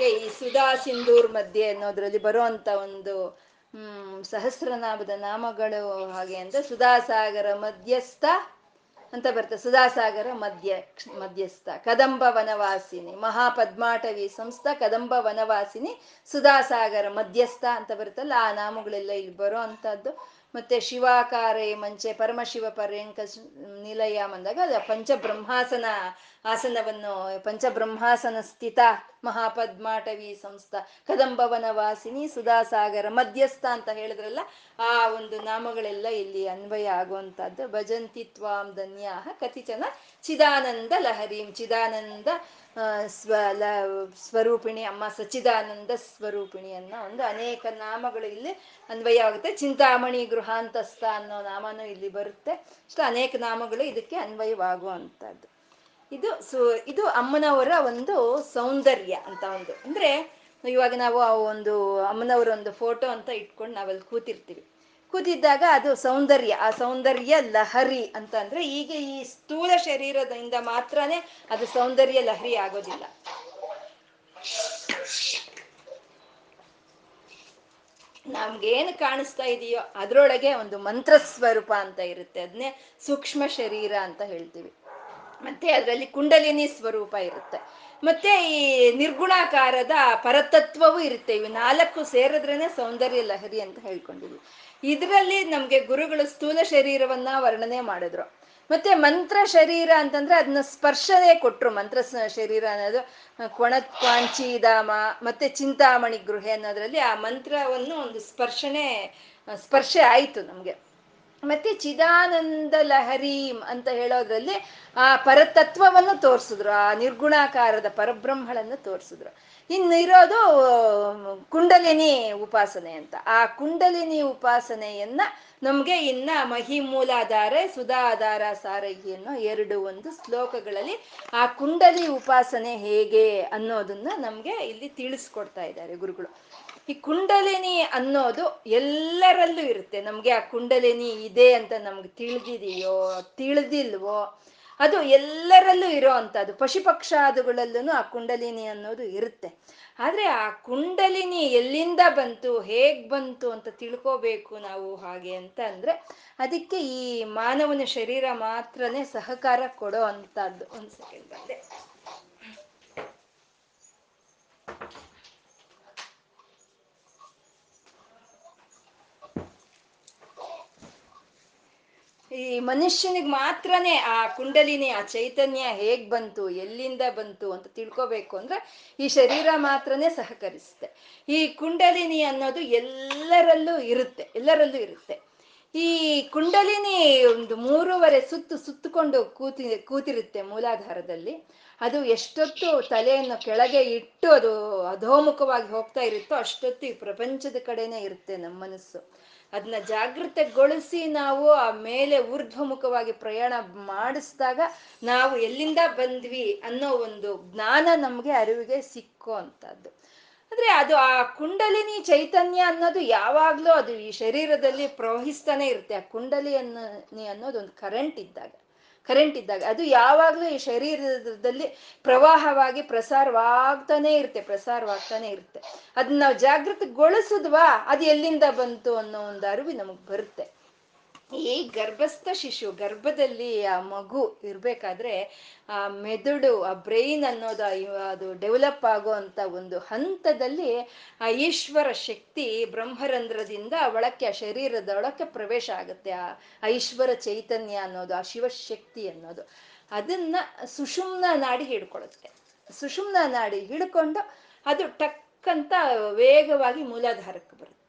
ನಮಗೆ ಈ ಸುಧಾ ಸಿಂಧೂರ್ ಮಧ್ಯೆ ಅನ್ನೋದ್ರಲ್ಲಿ ಬರುವಂತ ಒಂದು, ಹ್ಮ್, ಸಹಸ್ರನಾಮದ ನಾಮಗಳು ಹಾಗೆ ಅಂತ ಸುಧಾಸಾಗರ ಮಧ್ಯಸ್ಥ ಅಂತ ಬರ್ತದೆ. ಸುಧಾಸಾಗರ ಮಧ್ಯ, ಮಧ್ಯಸ್ಥ. ಕದಂಬ ವನವಾಸಿನಿ. ಮಹಾಪದ್ಮಾಟವಿ ಸಂಸ್ಥ ಕದಂಬ ವನವಾಸಿನಿ ಸುಧಾಸಾಗರ ಮಧ್ಯಸ್ಥ ಅಂತ ಬರುತ್ತಲ್ಲ, ಆ ನಾಮಗಳೆಲ್ಲ ಇಲ್ಲಿ ಬರೋ ಅಂಥದ್ದು ಮತ್ತೆ ಶಿವಾಕಾರೇ ಮಂಚೆ ಪರಮಶಿವ ಪರ್ಯಂಕ ನಿಲಯ ಅಂದಾಗ ಅದು ಪಂಚಬ್ರಹ್ಮಾಸನ ಆಸನವನ್ನು, ಪಂಚಬ್ರಹ್ಮಾಸನ ಸ್ಥಿತ ಮಹಾಪದ್ಮಾಟವಿ ಸಂಸ್ಥ ಕದಂಬವನ ವಾಸಿನಿ ಸುಧಾಸಾಗರ ಮಧ್ಯಸ್ಥ ಅಂತ ಹೇಳಿದ್ರಲ್ಲ, ಆ ಒಂದು ನಾಮಗಳೆಲ್ಲ ಇಲ್ಲಿ ಅನ್ವಯ ಆಗುವಂತಹದ್ದು ಭಜಂತಿ ತ್ವಾಂ ಧನ್ಯಾಹ ಕತಿಚನ ಚಿದಾನಂದ ಲಹರಿಂ. ಚಿದಾನಂದ ಸ್ವ, ಲ, ಸ್ವರೂಪಿಣಿ, ಅಮ್ಮ ಸಚಿದಾನಂದ ಸ್ವರೂಪಿಣಿ ಅನ್ನೋ ಒಂದು ಅನೇಕ ನಾಮಗಳು ಇಲ್ಲಿ ಅನ್ವಯ ಆಗುತ್ತೆ ಚಿಂತಾಮಣಿ ಗೃಹಾಂತಸ್ಥ ಅನ್ನೋ ನಾಮನೂ ಇಲ್ಲಿ ಬರುತ್ತೆ. ಅಷ್ಟು ಅನೇಕ ನಾಮಗಳು ಇದಕ್ಕೆ ಅನ್ವಯವಾಗುವಂಥದ್ದು. ಇದು ಸು, ಇದು ಅಮ್ಮನವರ ಒಂದು ಸೌಂದರ್ಯ ಅಂತ ಒಂದು. ಅಂದ್ರೆ ಇವಾಗ ನಾವು ಆ ಒಂದು ಅಮ್ಮನವರ ಒಂದು ಫೋಟೋ ಅಂತ ಇಟ್ಕೊಂಡು ನಾವಲ್ಲಿ ಕೂತಿರ್ತೀವಿ. ಕೂತಿದ್ದಾಗ ಅದು ಸೌಂದರ್ಯ, ಆ ಸೌಂದರ್ಯ ಲಹರಿ ಅಂತ ಅಂದ್ರೆ ಈಗ ಈ ಸ್ಥೂಲ ಶರೀರದಿಂದ ಮಾತ್ರನೇ ಅದು ಸೌಂದರ್ಯ ಲಹರಿ ಆಗೋದಿಲ್ಲ. ನಮ್ಗೇನು ಕಾಣಿಸ್ತಾ ಇದೆಯೋ ಅದರೊಳಗೆ ಒಂದು ಮಂತ್ರ ಸ್ವರೂಪ ಅಂತ ಇರುತ್ತೆ. ಅದನ್ನೇ ಸೂಕ್ಷ್ಮ ಶರೀರ ಅಂತ ಹೇಳ್ತೀವಿ. ಮತ್ತೆ ಅದರಲ್ಲಿ ಕುಂಡಲಿನಿ ಸ್ವರೂಪ ಇರುತ್ತೆ. ಮತ್ತೆ ಈ ನಿರ್ಗುಣಾಕಾರದ ಪರತತ್ವವೂ ಇರುತ್ತೆ. ಇವು ನಾಲ್ಕು ಸೇರಿದ್ರೇನೆ ಸೌಂದರ್ಯ ಲಹರಿ ಅಂತ ಹೇಳ್ಕೊಂಡಿದ್ವಿ. ಇದರಲ್ಲಿ ನಮ್ಗೆ ಗುರುಗಳು ಸ್ಥೂಲ ಶರೀರವನ್ನ ವರ್ಣನೆ ಮಾಡಿದ್ರು. ಮತ್ತೆ ಮಂತ್ರ ಶರೀರ ಅಂತಂದ್ರೆ ಅದನ್ನ ಸ್ಪರ್ಶನೇ ಕೊಟ್ರು. ಮಂತ್ರ ಶರೀರ ಅನ್ನೋದು ಕೊಣತ್ವಾಂಚಿಧಾಮ ಮತ್ತೆ ಚಿಂತಾಮಣಿ ಗೃಹೆ ಅನ್ನೋದ್ರಲ್ಲಿ ಆ ಮಂತ್ರವನ್ನು ಒಂದು ಸ್ಪರ್ಶನೆ, ಸ್ಪರ್ಶೆ ಆಯಿತು ನಮ್ಗೆ. ಮತ್ತೆ ಚಿದಾನಂದ ಲಹರೀಂ ಅಂತ ಹೇಳೋದ್ರಲ್ಲಿ, ಆ ಪರತತ್ವವನ್ನು ತೋರಿಸಿದ್ರು, ಆ ನಿರ್ಗುಣಾಕಾರದ ಪರಬ್ರಹ್ಮಳನ್ನು ತೋರಿಸಿದ್ರು. ಇನ್ನು ಇರೋದು, ಕುಂಡಲಿನಿ ಉಪಾಸನೆ ಅಂತ. ಆ ಕುಂಡಲಿನಿ ಉಪಾಸನೆಯನ್ನ ನಮ್ಗೆ ಇನ್ನ ಮಹಿಮೂಲಾಧಾರ, ಸುಧಾಧಾರ ಸಾರಗಿ ಅನ್ನೋ ಎರಡು ಒಂದು ಶ್ಲೋಕಗಳಲ್ಲಿ ಆ ಕುಂಡಲಿ ಉಪಾಸನೆ ಹೇಗೆ ಅನ್ನೋದನ್ನ ನಮ್ಗೆ ಇಲ್ಲಿ ತಿಳಿಸ್ಕೊಡ್ತಾ ಇದ್ದಾರೆ ಗುರುಗಳು. ಈ ಕುಂಡಲಿನಿ ಅನ್ನೋದು ಎಲ್ಲರಲ್ಲೂ ಇರುತ್ತೆ. ನಮ್ಗೆ ಆ ಕುಂಡಲಿನಿ ಇದೆ ಅಂತ ನಮ್ಗೆ ತಿಳಿದಿದೆಯೋ, ತಿಳಿದಿಲ್ವೋ, ಅದು ಎಲ್ಲರಲ್ಲೂ ಇರೋ ಅಂಥದ್ದು. ಪಶು ಪಕ್ಷಾದುಗಳಲ್ಲೂ ಆ ಕುಂಡಲಿನಿ ಅನ್ನೋದು ಇರುತ್ತೆ. ಆದ್ರೆ ಆ ಕುಂಡಲಿನಿ ಎಲ್ಲಿಂದ ಬಂತು, ಹೇಗ್ ಬಂತು ಅಂತ ತಿಳ್ಕೋಬೇಕು ನಾವು ಹಾಗೆ ಅಂತ ಅಂದ್ರೆ ಅದಕ್ಕೆ ಈ ಮಾನವನ ಶರೀರ ಮಾತ್ರನೇ ಸಹಕಾರ ಕೊಡೋ ಅಂತದ್ದು ಒಂದು ಸೆಕೆಂಡ್ ಬಂದೆ. ಈ ಮನುಷ್ಯನಿಗೆ ಮಾತ್ರನೇ ಆ ಕುಂಡಲಿನಿ, ಆ ಚೈತನ್ಯ ಹೇಗ್ ಬಂತು, ಎಲ್ಲಿಂದ ಬಂತು ಅಂತ ತಿಳ್ಕೊಬೇಕು ಅಂದ್ರೆ ಈ ಶರೀರ ಮಾತ್ರನೇ ಸಹಕರಿಸುತ್ತೆ. ಈ ಕುಂಡಲಿನಿ ಅನ್ನೋದು ಎಲ್ಲರಲ್ಲೂ ಇರುತ್ತೆ ಎಲ್ಲರಲ್ಲೂ ಇರುತ್ತೆ. ಈ ಕುಂಡಲಿನಿ ಒಂದು ಮೂರುವರೆ ಸುತ್ತು ಸುತ್ತಕೊಂಡು ಕೂತಿ, ಕೂತಿರುತ್ತೆ ಮೂಲಾಧಾರದಲ್ಲಿ. ಅದು ಎಷ್ಟೊತ್ತು ತಲೆಯನ್ನು ಕೆಳಗೆ ಇಟ್ಟು ಅದು ಅಧೋಮುಖವಾಗಿ ಹೋಗ್ತಾ ಇರುತ್ತೋ ಅಷ್ಟೊತ್ತು ಈ ಪ್ರಪಂಚದ ಕಡೆನೇ ಇರುತ್ತೆ ನಮ್ಮ ಮನಸ್ಸು. ಅದನ್ನ ಜಾಗೃತಗೊಳಿಸಿ ನಾವು ಆ ಮೇಲೆ ಊರ್ಧ್ವಮುಖವಾಗಿ ಪ್ರಯಾಣ ಮಾಡಿಸಿದಾಗ ನಾವು ಎಲ್ಲಿಂದ ಬಂದ್ವಿ ಅನ್ನೋ ಒಂದು ಜ್ಞಾನ ನಮಗೆ ಅರಿವಿಗೆ ಸಿಕ್ಕೋ ಅಂತದ್ದು ಅಂದ್ರೆ ಅದು ಆ ಕುಂಡಲಿನಿ ಚೈತನ್ಯ ಅನ್ನೋದು ಯಾವಾಗ್ಲೂ ಅದು ಈ ಶರೀರದಲ್ಲಿ ಪ್ರವಹಿಸ್ತಾನೆ ಇರುತ್ತೆ. ಆ ಕುಂಡಲಿ ಅನ್ನೋ ಅನ್ನೋದು ಒಂದು ಕರೆಂಟ್ ಇದ್ದಾಗ. ಕರೆಂಟ್ ಇದ್ದಾಗ, ಅದು ಯಾವಾಗ್ಲೂ ಈ ಶರೀರದಲ್ಲಿ ಪ್ರವಾಹವಾಗಿ ಪ್ರಸಾರವಾಗ್ತಾನೆ ಇರುತ್ತೆ ಪ್ರಸಾರವಾಗ್ತಾನೆ ಇರುತ್ತೆ. ಅದನ್ನ ನಾವು ಜಾಗೃತಿಗೊಳಿಸಿದ್ವಾ ಅದು ಎಲ್ಲಿಂದ ಬಂತು ಅನ್ನೋ ಒಂದು ಅರಿವು ನಮಗೆ ಬರುತ್ತೆ. ಈ ಗರ್ಭಸ್ಥ ಶಿಶು, ಗರ್ಭದಲ್ಲಿ ಆ ಮಗು ಇರಬೇಕಾದ್ರೆ, ಆ ಮೆದುಳು, ಆ ಬ್ರೈನ್ ಅನ್ನೋದು ಅದು ಡೆವಲಪ್ ಆಗೋ ಅಂತ ಒಂದು ಹಂತದಲ್ಲಿ ಆ ಈಶ್ವರ ಶಕ್ತಿ ಬ್ರಹ್ಮರಂಧ್ರದಿಂದ ಒಳಕ್ಕೆ, ಆ ಶರೀರದ ಒಳಕ್ಕೆ ಪ್ರವೇಶ ಆಗುತ್ತೆ. ಆ ಈಶ್ವರ ಚೈತನ್ಯ ಅನ್ನೋದು, ಆ ಶಿವಶಕ್ತಿ ಅನ್ನೋದು. ಅದನ್ನ ಸುಷುಮ್ನ ನಾಡಿ ಹಿಡ್ಕೊಳುತ್ತೆ ಸುಷುಮ್ನ ನಾಡಿ ಹಿಡ್ಕೊಂಡು ಅದು ಟಕ್ ಅಂತ ವೇಗವಾಗಿ ಮೂಲಾಧಾರಕ್ಕೆ ಬರುತ್ತೆ.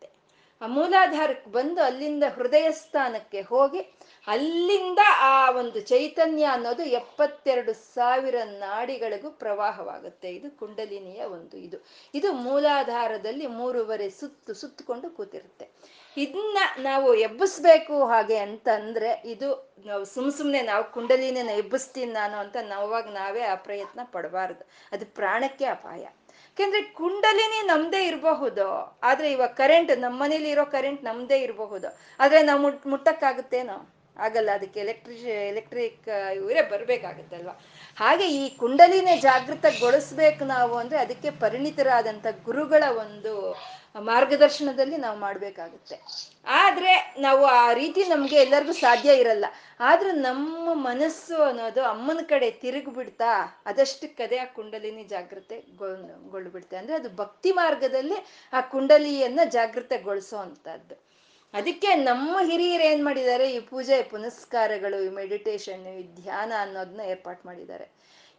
ಆ ಮೂಲಾಧಾರಕ್ಕೆ ಬಂದು ಅಲ್ಲಿಂದ ಹೃದಯ ಸ್ಥಾನಕ್ಕೆ ಹೋಗಿ ಅಲ್ಲಿಂದ ಆ ಒಂದು ಚೈತನ್ಯ ಅನ್ನೋದು ಎಪ್ಪತ್ತೆರಡು ಸಾವಿರ ನಾಡಿಗಳಿಗೂ ಪ್ರವಾಹವಾಗುತ್ತೆ. ಇದು ಕುಂಡಲಿನಿಯ ಒಂದು ಇದು. ಇದು ಮೂಲಾಧಾರದಲ್ಲಿ ಮೂರುವರೆ ಸುತ್ತು ಸುತ್ತಕೊಂಡು ಕೂತಿರುತ್ತೆ. ಇದನ್ನ ನಾವು ಎಬ್ಬಿಸ್ಬೇಕು ಹಾಗೆ ಅಂತಂದ್ರೆ ಇದು ನಾವು ಸುಮ್ ಸುಮ್ನೆ ನಾವು ಕುಂಡಲಿನ ಎಬ್ಬಿಸ್ತೀನಿ ನಾನು ಅಂತ ನಾವಾಗ ನಾವೇ ಆ ಪ್ರಯತ್ನ ಪಡಬಾರ್ದು. ಅದು ಪ್ರಾಣಕ್ಕೆ ಅಪಾಯ. ಯಾಕೆಂದ್ರೆ ಕುಂಡಲಿನಿ ನಮ್ದೇ ಇರಬಹುದು, ಆದ್ರೆ ಇವಾಗ ಕರೆಂಟ್ ನಮ್ಮ ಮನೇಲಿ ಇರೋ ಕರೆಂಟ್ ನಮ್ದೇ ಇರಬಹುದು. ಆದ್ರೆ ನಾವು ಮುಟ್ ಮುಟ್ಟಕ್ಕಾಗುತ್ತೇನೋ? ಆಗಲ್ಲ, ಅದಕ್ಕೆ ಎಲೆಕ್ಟ್ರಿಷ್ ಎಲೆಕ್ಟ್ರಿಕ್ ಇವರೇ ಬರ್ಬೇಕಾಗತ್ತಲ್ವಾ? ಹಾಗೆ ಈ ಕುಂಡಲಿನೇ ಜಾಗೃತಗೊಳಿಸ್ಬೇಕು ನಾವು ಅಂದ್ರೆ ಅದಕ್ಕೆ ಪರಿಣಿತರಾದಂಥ ಗುರುಗಳ ಒಂದು ಮಾರ್ಗದರ್ಶನದಲ್ಲಿ ನಾವು ಮಾಡ್ಬೇಕಾಗುತ್ತೆ. ಆದ್ರೆ ನಾವು ಆ ರೀತಿ ನಮ್ಗೆ ಎಲ್ಲರಿಗೂ ಸಾಧ್ಯ ಇರಲ್ಲ. ಆದ್ರೂ ನಮ್ಮ ಮನಸ್ಸು ಅನ್ನೋದು ಅಮ್ಮನ ಕಡೆ ತಿರುಗಿ ಬಿಡ್ತಾ ಅದಷ್ಟಕ್ಕದೇ ಆ ಕುಂಡಲಿನಿ ಜಾಗೃತೆ ಗೊಳ್ಬಿಡುತ್ತೆ ಅಂದ್ರೆ ಅದು ಭಕ್ತಿ ಮಾರ್ಗದಲ್ಲಿ ಆ ಕುಂಡಲಿಯನ್ನ ಜಾಗೃತೆಗೊಳಿಸೋ ಅಂತದ್ದು. ಅದಕ್ಕೆ ನಮ್ಮ ಹಿರಿಯರು ಏನ್ ಮಾಡಿದ್ದಾರೆ? ಈ ಪೂಜೆ, ಪುನಸ್ಕಾರಗಳು, ಈ ಮೆಡಿಟೇಷನ್ ಈ ಧ್ಯಾನ ಅನ್ನೋದನ್ನ ಏರ್ಪಾಟ್ ಮಾಡಿದ್ದಾರೆ.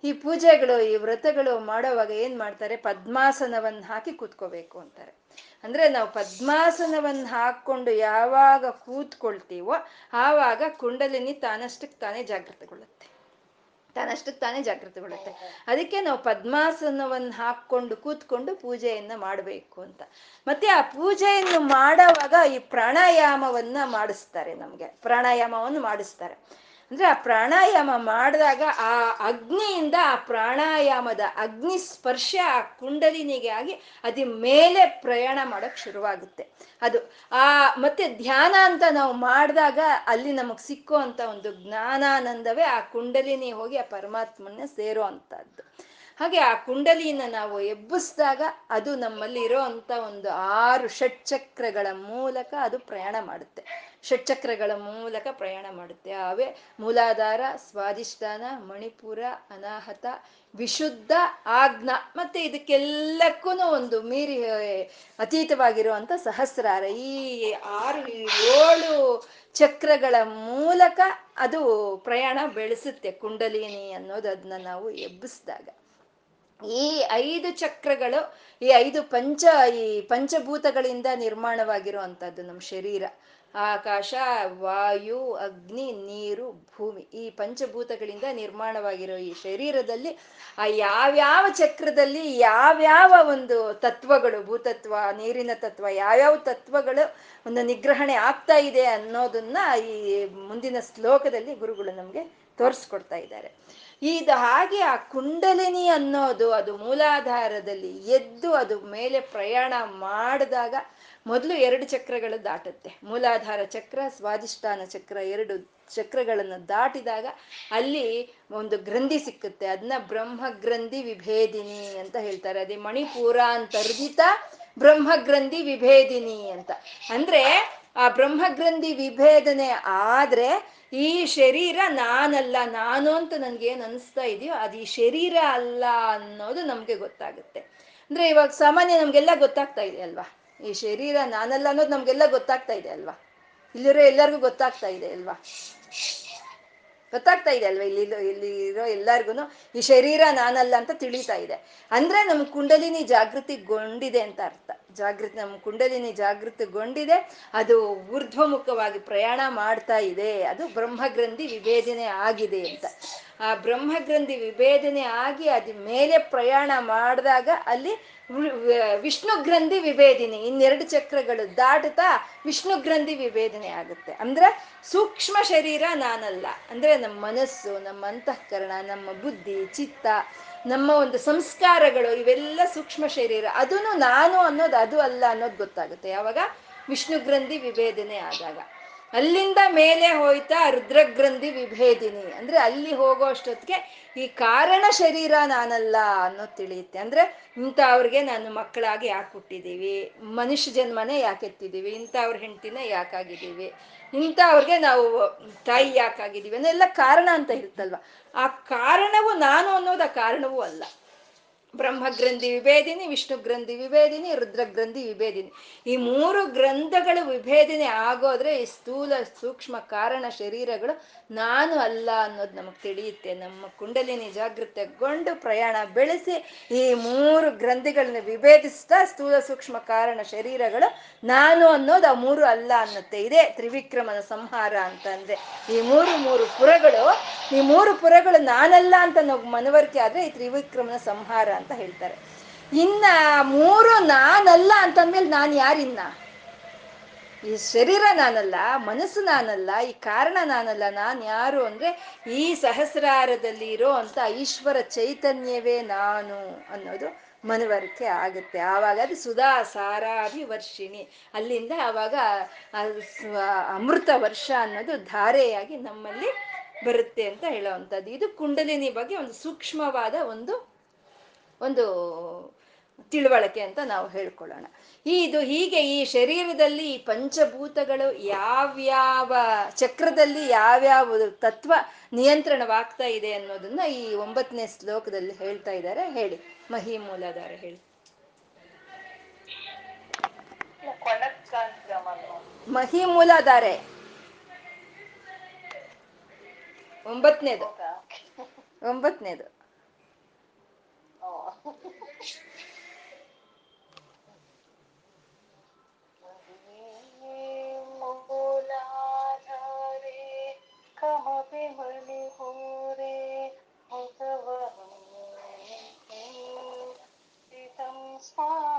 ಈ ಪೂಜೆಗಳು, ಈ ವ್ರತಗಳು ಮಾಡೋವಾಗ ಏನ್ ಮಾಡ್ತಾರೆ? ಪದ್ಮಾಸನವನ್ನ ಹಾಕಿ ಕೂತ್ಕೋಬೇಕು ಅಂತಾರೆ. ಅಂದ್ರೆ ನಾವು ಪದ್ಮಾಸನವನ್ನ ಹಾಕೊಂಡು ಯಾವಾಗ ಕೂತ್ಕೊಳ್ತೀವೋ ಆವಾಗ ಕುಂಡಲಿನಿ ತಾನಷ್ಟಕ್ಕೆ ತಾನೇ ಜಾಗೃತಗೊಳ್ಳುತ್ತೆ ತಾನಷ್ಟಕ್ಕೆ ತಾನೇ ಜಾಗೃತಗೊಳ್ಳುತ್ತೆ ಅದಕ್ಕೆ ನಾವು ಪದ್ಮಾಸನವನ್ನು ಹಾಕೊಂಡು ಕೂತ್ಕೊಂಡು ಪೂಜೆಯನ್ನ ಮಾಡಬೇಕು ಅಂತ. ಮತ್ತೆ ಆ ಪೂಜೆಯನ್ನು ಮಾಡೋವಾಗ ಈ ಪ್ರಾಣಾಯಾಮವನ್ನ ಮಾಡಿಸ್ತಾರೆ ನಮ್ಗೆ. ಪ್ರಾಣಾಯಾಮವನ್ನು ಮಾಡಿಸ್ತಾರೆ. ಅಂದ್ರೆ ಆ ಪ್ರಾಣಾಯಾಮ ಮಾಡಿದಾಗ ಆ ಅಗ್ನಿಯಿಂದ ಆ ಪ್ರಾಣಾಯಾಮದ ಅಗ್ನಿ ಸ್ಪರ್ಶ ಆ ಕುಂಡಲಿನಿಗೆ ಆಗಿ ಅದಿ ಮೇಲೆ ಪ್ರಯಾಣ ಮಾಡೋಕ್ ಶುರುವಾಗುತ್ತೆ. ಅದು ಆ ಮತ್ತೆ ಧ್ಯಾನ ಅಂತ ನಾವು ಮಾಡಿದಾಗ ಅಲ್ಲಿ ನಮಗ್ ಸಿಕ್ಕೋ ಒಂದು ಜ್ಞಾನಾನಂದವೇ ಆ ಕುಂಡಲಿನಿ ಹೋಗಿ ಆ ಪರಮಾತ್ಮನ ಸೇರೋ ಅಂತದ್ದು ಹಾಗೆ ಆ ಕುಂಡಲಿನ ನಾವು ಎಬ್ಬಿಸಿದಾಗ ಅದು ನಮ್ಮಲ್ಲಿ ಇರೋ ಅಂತ ಒಂದು ಆರು ಷಟ್ಚಕ್ರಗಳ ಮೂಲಕ ಅದು ಪ್ರಯಾಣ ಮಾಡುತ್ತೆ. ಷಟ್ಚಕ್ರಗಳ ಮೂಲಕ ಪ್ರಯಾಣ ಮಾಡುತ್ತೆ. ಅವೇ ಮೂಲಾಧಾರ, ಸ್ವಾಧಿಷ್ಠಾನ, ಮಣಿಪುರ, ಅನಾಹತ, ವಿಶುದ್ಧ, ಆಜ್ಞ ಮತ್ತೆ ಇದಕ್ಕೆಲ್ಲಕ್ಕೂ ಒಂದು ಮೀರಿ ಅತೀತವಾಗಿರುವಂತ ಸಹಸ್ರಾರ. ಈ ಆರು ಏಳು ಚಕ್ರಗಳ ಮೂಲಕ ಅದು ಪ್ರಯಾಣ ಬೆಳೆಸುತ್ತೆ ಕುಂಡಲಿನಿ ಅನ್ನೋದು ಅದನ್ನ ನಾವು ಎಬ್ಬಿಸಿದಾಗ. ಈ ಐದು ಚಕ್ರಗಳು, ಈ ಐದು ಪಂಚ, ಈ ಪಂಚಭೂತಗಳಿಂದ ನಿರ್ಮಾಣವಾಗಿರುವಂಥದ್ದು ನಮ್ಮ ಶರೀರ. ಆಕಾಶ, ವಾಯು, ಅಗ್ನಿ, ನೀರು, ಭೂಮಿ ಈ ಪಂಚಭೂತಗಳಿಂದ ನಿರ್ಮಾಣವಾಗಿರೋ ಈ ಶರೀರದಲ್ಲಿ ಆ ಯಾವ್ಯಾವ ಚಕ್ರದಲ್ಲಿ ಯಾವ್ಯಾವ ಒಂದು ತತ್ವಗಳು, ಭೂತತ್ವ, ನೀರಿನ ತತ್ವ, ಯಾವ್ಯಾವ ತತ್ವಗಳು ಒಂದು ನಿಗ್ರಹಣೆ ಆಗ್ತಾ ಇದೆ ಅನ್ನೋದನ್ನ ಈ ಮುಂದಿನ ಶ್ಲೋಕದಲ್ಲಿ ಗುರುಗಳು ನಮ್ಗೆ ತೋರಿಸ್ಕೊಡ್ತಾ ಇದ್ದಾರೆ. ಇದು ಹಾಗೆ ಆ ಕುಂಡಲಿನಿ ಅನ್ನೋದು ಅದು ಮೂಲಾಧಾರದಲ್ಲಿ ಎದ್ದು ಅದು ಮೇಲೆ ಪ್ರಯಾಣ ಮಾಡಿದಾಗ ಮೊದಲು ಎರಡು ಚಕ್ರಗಳು ದಾಟುತ್ತೆ. ಮೂಲಾಧಾರ ಚಕ್ರ ಸ್ವಾದಿಷ್ಠಾನ ಚಕ್ರ ಎರಡು ಚಕ್ರಗಳನ್ನು ದಾಟಿದಾಗ ಅಲ್ಲಿ ಒಂದು ಗ್ರಂಥಿ ಸಿಕ್ಕುತ್ತೆ. ಅದನ್ನ ಬ್ರಹ್ಮ ಗ್ರಂಥಿ ವಿಭೇದಿನಿ ಅಂತ ಹೇಳ್ತಾರೆ. ಅದೇ ಬ್ರಹ್ಮ ಗ್ರಂಥಿ ವಿಭೇದಿನಿ ಅಂತ. ಅಂದ್ರೆ ಆ ಬ್ರಹ್ಮಗ್ರಂಥಿ ವಿಭೇದನೆ ಆದ್ರೆ ಈ ಶರೀರ ನಾನಲ್ಲ, ನಾನು ಅಂತ ನನ್ಗೆ ಏನ್ ಅನಿಸ್ತಾ ಇದೆಯೋ ಅದು ಈ ಶರೀರ ಅಲ್ಲ ಅನ್ನೋದು ನಮ್ಗೆ ಗೊತ್ತಾಗುತ್ತೆ. ಅಂದ್ರೆ ಇವಾಗ ಸಾಮಾನ್ಯ ನಮ್ಗೆಲ್ಲ ಗೊತ್ತಾಗ್ತಾ ಇದೆ ಅಲ್ವಾ ಈ ಶರೀರ ನಾನಲ್ಲ ಅನ್ನೋದು ನಮ್ಗೆಲ್ಲ ಗೊತ್ತಾಗ್ತಾ ಇದೆ ಅಲ್ವಾ? ಇಲ್ಲಿರೋ ಎಲ್ಲರಿಗೂ ಗೊತ್ತಾಗ್ತಾ ಇದೆ ಅಲ್ವಾ? ಗೊತ್ತಾಗ್ತಾ ಇದೆ ಅಲ್ವಾ ಇಲ್ಲಿ ಇಲ್ಲಿ ಇರೋ ಎಲ್ಲರಿಗೂ ಈ ಶರೀರ ನಾನಲ್ಲ ಅಂತ ತಿಳಿತಾ ಇದೆ. ಅಂದ್ರೆ ನಮ್ ಕುಂಡಲಿನಿ ಜಾಗೃತಿಗೊಂಡಿದೆ ಅಂತ ಅರ್ಥ. ಜಾಗೃತಿ, ನಮ್ಮ ಕುಂಡಲಿನಿ ಜಾಗೃತಗೊಂಡಿದೆ. ಅದು ಊರ್ಧ್ವಮುಖವಾಗಿ ಪ್ರಯಾಣ ಮಾಡ್ತಾ ಇದೆ. ಅದು ಬ್ರಹ್ಮಗ್ರಂಥಿ ವಿಭೇದನೆ ಆಗಿದೆ ಅಂತ. ಆ ಬ್ರಹ್ಮಗ್ರಂಥಿ ವಿಭೇದನೆ ಆಗಿ ಅದು ಮೇಲೆ ಪ್ರಯಾಣ ಮಾಡಿದಾಗ ಅಲ್ಲಿ ವಿಷ್ಣು ಗ್ರಂಥಿ ವಿಭೇದಿನಿ. ಇನ್ನೆರಡು ಚಕ್ರಗಳು ದಾಟುತ್ತಾ ವಿಷ್ಣು ಗ್ರಂಥಿ ವಿಭೇದನೆ ಆಗುತ್ತೆ. ಅಂದ್ರೆ ಸೂಕ್ಷ್ಮ ಶರೀರ ನಾನಲ್ಲ. ಅಂದ್ರೆ ನಮ್ಮ ಮನಸ್ಸು, ನಮ್ಮ ಅಂತಃಕರಣ, ನಮ್ಮ ಬುದ್ಧಿ, ಚಿತ್ತ, ನಮ್ಮ ಒಂದು ಸಂಸ್ಕಾರಗಳು ಇವೆಲ್ಲ ಸೂಕ್ಷ್ಮ ಶರೀರ. ಅದನ್ನು ನಾನು ಅನ್ನೋದು ಅದು ಅಲ್ಲ ಅನ್ನೋದು ಗೊತ್ತಾಗುತ್ತೆ. ಯಾವಾಗ? ವಿಷ್ಣು ಗ್ರಂಥಿ ವಿಭೇದನೆ ಆದಾಗ. ಅಲ್ಲಿಂದ ಮೇಲೆ ಹೋಯ್ತಾ ರುದ್ರಗ್ರಂಥಿ ವಿಭೇದಿನಿ. ಅಂದ್ರೆ ಅಲ್ಲಿ ಹೋಗೋ ಅಷ್ಟೊತ್ತಿಗೆ ಈ ಕಾರಣ ಶರೀರ ನಾನಲ್ಲ ಅನ್ನೋದು ತಿಳಿಯುತ್ತೆ. ಅಂದ್ರೆ ಇಂಥವ್ರಿಗೆ ನಾನು ಮಕ್ಕಳಾಗಿ ಯಾಕೆ ಹುಟ್ಟಿದ್ದೀವಿ? ಮನುಷ್ಯ ಜನ್ಮನೇ ಯಾಕೆ ಎತ್ತಿದ್ದೀವಿ? ಇಂಥವ್ರ ಹೆಂಡ್ತಿನ ಯಾಕಾಗಿದ್ದೀವಿ ಇಂಥವ್ರಿಗೆ ನಾವು ತಾಯಿ ಯಾಕಾಗಿದ್ದೀವಿ ಅನ್ನೆಲ್ಲ ಕಾರಣ ಅಂತ ಇರುತ್ತಲ್ವ? ಆ ಕಾರಣವು ನಾನು ಅನ್ನೋದು ಕಾರಣವೂ ಅಲ್ಲ. ಬ್ರಹ್ಮಗ್ರಂಥಿ ವಿಭೇದಿನಿ ವಿಷ್ಣು ಗ್ರಂಥಿ ವಿಭೇದಿನಿ ರುದ್ರ ಗ್ರಂಥಿ ವಿಭೇದಿನಿ. ಈ ಮೂರು ಗ್ರಂಥಗಳು ವಿಭೇದಿನಿ ಆಗೋದ್ರೆ ಈ ಸ್ಥೂಲ ಸೂಕ್ಷ್ಮ ಕಾರಣ ಶರೀರಗಳು ನಾನು ಅಲ್ಲ ಅನ್ನೋದು ನಮಗೆ ತಿಳಿಯುತ್ತೆ. ನಮ್ಮ ಕುಂಡಲಿನಿ ಜಾಗೃತಗೊಂಡು ಪ್ರಯಾಣ ಬೆಳೆಸಿ ಈ ಮೂರು ಗ್ರಂಥಿಗಳನ್ನ ವಿಭೇದಿಸ್ತಾ ಸ್ಥೂಲ ಸೂಕ್ಷ್ಮ ಕಾರಣ ಶರೀರಗಳು ನಾನು ಅನ್ನೋದು ಆ ಮೂರು ಅಲ್ಲ ಅನ್ನತ್ತೆ. ಇದೇ ತ್ರಿವಿಕ್ರಮನ ಸಂಹಾರ ಅಂತಂದ್ರೆ ಈ ಮೂರು ಮೂರು ಪುರಗಳು, ಈ ಮೂರು ಪುರಗಳು ನಾನಲ್ಲ ಅಂತ ನಾವು ಮನವರಿಕೆ ಆದ್ರೆ ಈ ತ್ರಿವಿಕ್ರಮನ ಸಂಹಾರ ಅಂತ ಹೇಳ್ತಾರೆ. ಇನ್ನ ಮೂರು ನಾನಲ್ಲ ಅಂತಂದ್ಮೇಲೆ ನಾನು ಯಾರಿನ್ನ? ಈ ಶರೀರ ನಾನಲ್ಲ, ಮನಸ್ಸು ನಾನಲ್ಲ, ಈ ಕಾರಣ ನಾನಲ್ಲ, ನಾನು ಯಾರು ಅಂದ್ರೆ ಈ ಸಹಸ್ರಾರದಲ್ಲಿ ಇರೋ ಅಂತ ಈಶ್ವರ ಚೈತನ್ಯವೇ ನಾನು ಅನ್ನೋದು ಮನವರಿಕೆ ಆಗುತ್ತೆ. ಆವಾಗ ಅದು ಸುಧಾ ಸಾರಾಭಿ ವರ್ಷಿಣಿ ಅಲ್ಲಿಂದ ಆವಾಗ ಅಮೃತ ವರ್ಷ ಅನ್ನೋದು ಧಾರೆಯಾಗಿ ನಮ್ಮಲ್ಲಿ ಬರುತ್ತೆ ಅಂತ ಹೇಳೋವಂಥದ್ದು. ಇದು ಕುಂಡಲಿನಿ ಬಗ್ಗೆ ಒಂದು ಸೂಕ್ಷ್ಮವಾದ ಒಂದು ಒಂದು ತಿಳುವಳಿಕೆ ಅಂತ ನಾವು ಹೇಳ್ಕೊಳ್ಳೋಣ. ಈ ಇದು ಹೀಗೆ ಈ ಶರೀರದಲ್ಲಿ ಈ ಪಂಚಭೂತಗಳು ಯಾವ್ಯಾವ ಚಕ್ರದಲ್ಲಿ ಯಾವ್ಯಾವ ತತ್ವ ನಿಯಂತ್ರಣವಾಗ್ತಾ ಇದೆ ಅನ್ನೋದನ್ನ ಈ ಒಂಬತ್ತನೇ ಶ್ಲೋಕದಲ್ಲಿ ಹೇಳ್ತಾ ಇದ್ದಾರೆ. ಹೇಳಿ ಮಹಿ ಮೂಲಧಾರ ಹೇಳಿ ಮಹಿ ಮೂಲಧಾರೆ ಒಂಬತ್ತನೇದು. ಒಂಬತ್ತನೇದು कमपि मणिपूरे हितं स्वादिष्टानि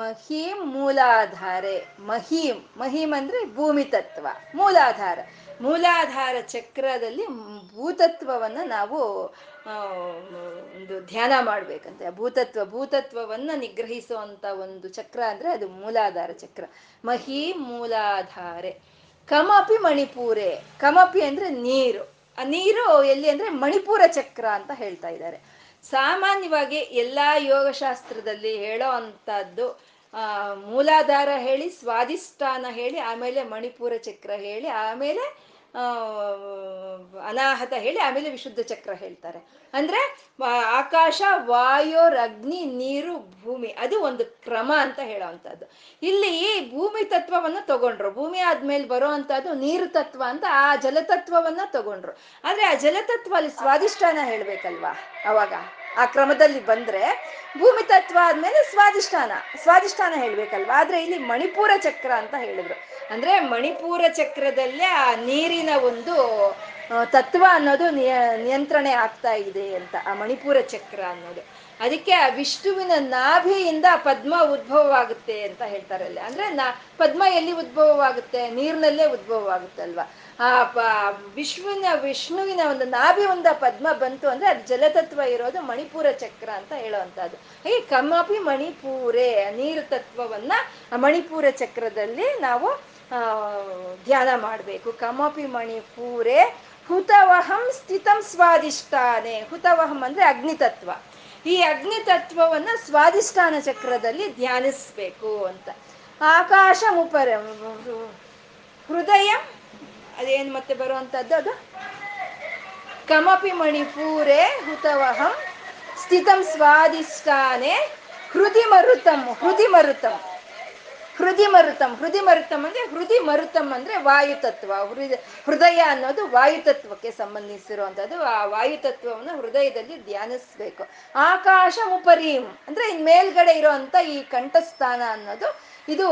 ಮಹೀಂ ಮೂಲಾಧಾರೆ, ಮಹೀಂ ಮಹೀಂ ಅಂದ್ರೆ ಭೂಮಿ ತತ್ವ, ಮೂಲಾಧಾರ. ಮೂಲಾಧಾರ ಚಕ್ರದಲ್ಲಿ ಭೂತತ್ವವನ್ನ ನಾವು ಒಂದು ಧ್ಯಾನ ಮಾಡ್ಬೇಕಂತೆ. ಭೂತತ್ವ, ಭೂತತ್ವವನ್ನ ನಿಗ್ರಹಿಸುವಂತ ಒಂದು ಚಕ್ರ ಅಂದ್ರೆ ಅದು ಮೂಲಾಧಾರ ಚಕ್ರ. ಮಹಿ ಮೂಲಾಧಾರೆ. ಕಮಪಿ ಮಣಿಪೂರೆ. ಕಮಪಿ ಅಂದ್ರೆ ನೀರು. ಆ ನೀರು ಎಲ್ಲಿ ಅಂದ್ರೆ ಮಣಿಪುರ ಚಕ್ರ ಅಂತ ಹೇಳ್ತಾ ಇದ್ದಾರೆ. ಸಾಮಾನ್ಯವಾಗಿ ಎಲ್ಲ ಯೋಗಶಾಸ್ತ್ರದಲ್ಲಿ ಹೇಳೋ ಅಂತದ್ದು, ಆ, ಮೂಲಾಧಾರ ಹೇಳಿ, ಸ್ವಾಧಿಷ್ಠಾನ ಹೇಳಿ, ಆಮೇಲೆ ಮಣಿಪುರ ಚಕ್ರ ಹೇಳಿ, ಆಮೇಲೆ ಅನಾಹತ ಹೇಳಿ ಆಮೇಲೆ ವಿಶುದ್ಧ ಚಕ್ರ ಹೇಳ್ತಾರೆ. ಅಂದ್ರೆ ಆಕಾಶ ವಾಯೋರ್ ಅಗ್ನಿ ನೀರು, ಭೂಮಿ, ಅದು ಒಂದು ಕ್ರಮ ಅಂತ ಹೇಳೋವಂಥದ್ದು. ಇಲ್ಲಿ ಭೂಮಿ ತತ್ವವನ್ನ ತಗೊಂಡ್ರು. ಭೂಮಿ ಆದ್ಮೇಲೆ ಬರೋ ಅಂತದ್ದು ನೀರು ತತ್ವ ಅಂತ ಆ ಜಲತತ್ವವನ್ನ ತಗೊಂಡ್ರು. ಆದ್ರೆ ಆ ಜಲತತ್ವ ಅಲ್ಲಿ ಸ್ವಾದಿಷ್ಟಾನ ಹೇಳ್ಬೇಕಲ್ವಾ? ಅವಾಗ. ಆ ಕ್ರಮದಲ್ಲಿ ಬಂದ್ರೆ ಭೂಮಿ ತತ್ವ ಆದ್ಮೇಲೆ ಸ್ವಾದಿಷ್ಠಾನ ಸ್ವಾದಿಷ್ಠಾನ ಹೇಳ್ಬೇಕಲ್ವಾ? ಆದ್ರೆ ಇಲ್ಲಿ ಮಣಿಪೂರ ಚಕ್ರ ಅಂತ ಹೇಳಿದ್ರು. ಅಂದ್ರೆ ಮಣಿಪೂರ ಚಕ್ರದಲ್ಲೇ ಆ ನೀರಿನ ಒಂದು ತತ್ವ ಅನ್ನೋದು ನಿಯ, ನಿಯಂತ್ರಣೆ ಆಗ್ತಾ ಇದೆ ಅಂತ, ಆ ಮಣಿಪೂರ ಚಕ್ರ ಅನ್ನೋದು. ಅದಕ್ಕೆ ಆ ವಿಷ್ಣುವಿನ ನಾಭಿಯಿಂದ ಪದ್ಮ ಉದ್ಭವವಾಗುತ್ತೆ ಅಂತ ಹೇಳ್ತಾರೆ ಅಲ್ಲಿ. ಅಂದ್ರೆ ನಾ, ಪದ್ಮ ಎಲ್ಲಿ ಉದ್ಭವವಾಗುತ್ತೆ? ನೀರಿನಲ್ಲೇ ಉದ್ಭವವಾಗುತ್ತೆ ಅಲ್ವಾ? ಆ ಪ ವಿಶ್ವನ ವಿಷ್ಣುವಿನ ಒಂದು ನಾಭಿ ಒಂದು ಪದ್ಮ ಬಂತು ಅಂದ್ರೆ ಅದು ಜಲತತ್ವ ಇರೋದು ಮಣಿಪುರ ಚಕ್ರ ಅಂತ ಹೇಳುವಂತಹದ್ದು ಈ ಕಮಪಿ ಮಣಿಪೂರೆ, ನೀರು ತತ್ವವನ್ನ ಮಣಿಪುರ ಚಕ್ರದಲ್ಲಿ ನಾವು ಧ್ಯಾನ ಮಾಡಬೇಕು. ಕಮಪಿ ಮಣಿಪೂರೆ, ಹುತವಹಂ ಸ್ಥಿತಂ ಸ್ವಾದಿಷ್ಟಾನೆ ಹುತವಹಂ ಅಂದ್ರೆ ಅಗ್ನಿತತ್ವ. ಈ ಅಗ್ನಿ ತತ್ವವನ್ನ ಸ್ವಾದಿಷ್ಠಾನ ಚಕ್ರದಲ್ಲಿ ಧ್ಯಾನಿಸ್ಬೇಕು ಅಂತ. ಆಕಾಶ ಮುಪರ ಹೃದಯ, ಅದೇನು ಮತ್ತೆ ಬರುವಂತದ್ದು ಅದು? ಕಮಪಿ ಮಣಿಪೂರೆ ಹುತವಹಂ, ಸ್ಥಿತಂ ಸ್ವಾಧಿಷ್ಠಾನೆ ಹೃದಿ ಮರುತಂ ಹೃದಿ ಮರುತಂ ಹೃದಿ ಮರುತಂ ಹೃದಿ ಮರುತಂ ಅಂದ್ರೆ ಹೃದಿ ಮರುತಂ ಅಂದ್ರೆ ವಾಯುತತ್ವ. ಹೃದಯ ಹೃದಯ ಅನ್ನೋದು ವಾಯುತತ್ವಕ್ಕೆ ಸಂಬಂಧಿಸಿರುವಂಥದ್ದು. ಆ ವಾಯುತತ್ವವನ್ನು ಹೃದಯದಲ್ಲಿ ಧ್ಯಾನಿಸ್ಬೇಕು. ಆಕಾಶ ಉಪರೀಂ ಅಂದ್ರೆ ಮೇಲ್ಗಡೆ ಇರುವಂತ ಈ ಕಂಠಸ್ಥಾನ ಅನ್ನೋದು ಇದು